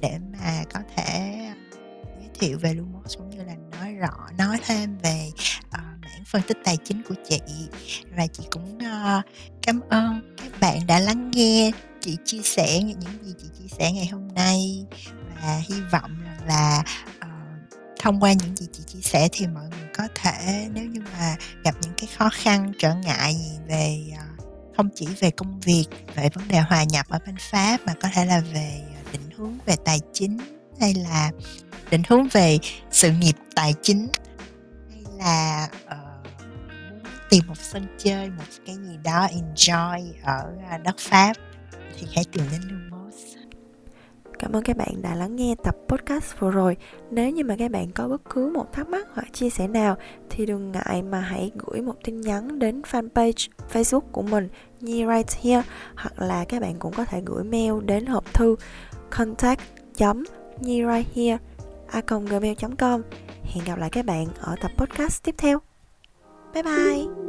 để mà có thể giới thiệu về Lumos cũng như rõ nói thêm về uh, mảng phân tích tài chính của chị. Và chị cũng uh, cảm ơn các bạn đã lắng nghe chị chia sẻ những gì chị chia sẻ ngày hôm nay. Và hy vọng rằng là uh, thông qua những gì chị chia sẻ thì mọi người có thể nếu như mà gặp những cái khó khăn trở ngại gì về uh, không chỉ về công việc về vấn đề hòa nhập ở bên pháp mà có thể là về định hướng về tài chính hay là định hướng về sự nghiệp tài chính hay là uh, tìm một sân chơi một cái gì đó enjoy ở à, đất pháp thì hãy tìm đến Lumos. Cảm ơn các bạn đã lắng nghe tập podcast vừa rồi. Nếu như mà các bạn có bất cứ một thắc mắc hoặc chia sẻ nào thì đừng ngại mà hãy gửi một tin nhắn đến fanpage Facebook của mình Nhi Right Here hoặc là các bạn cũng có thể gửi mail đến hộp thư contact nhi a gmail.com hẹn gặp lại các bạn ở tập podcast tiếp theo bye bye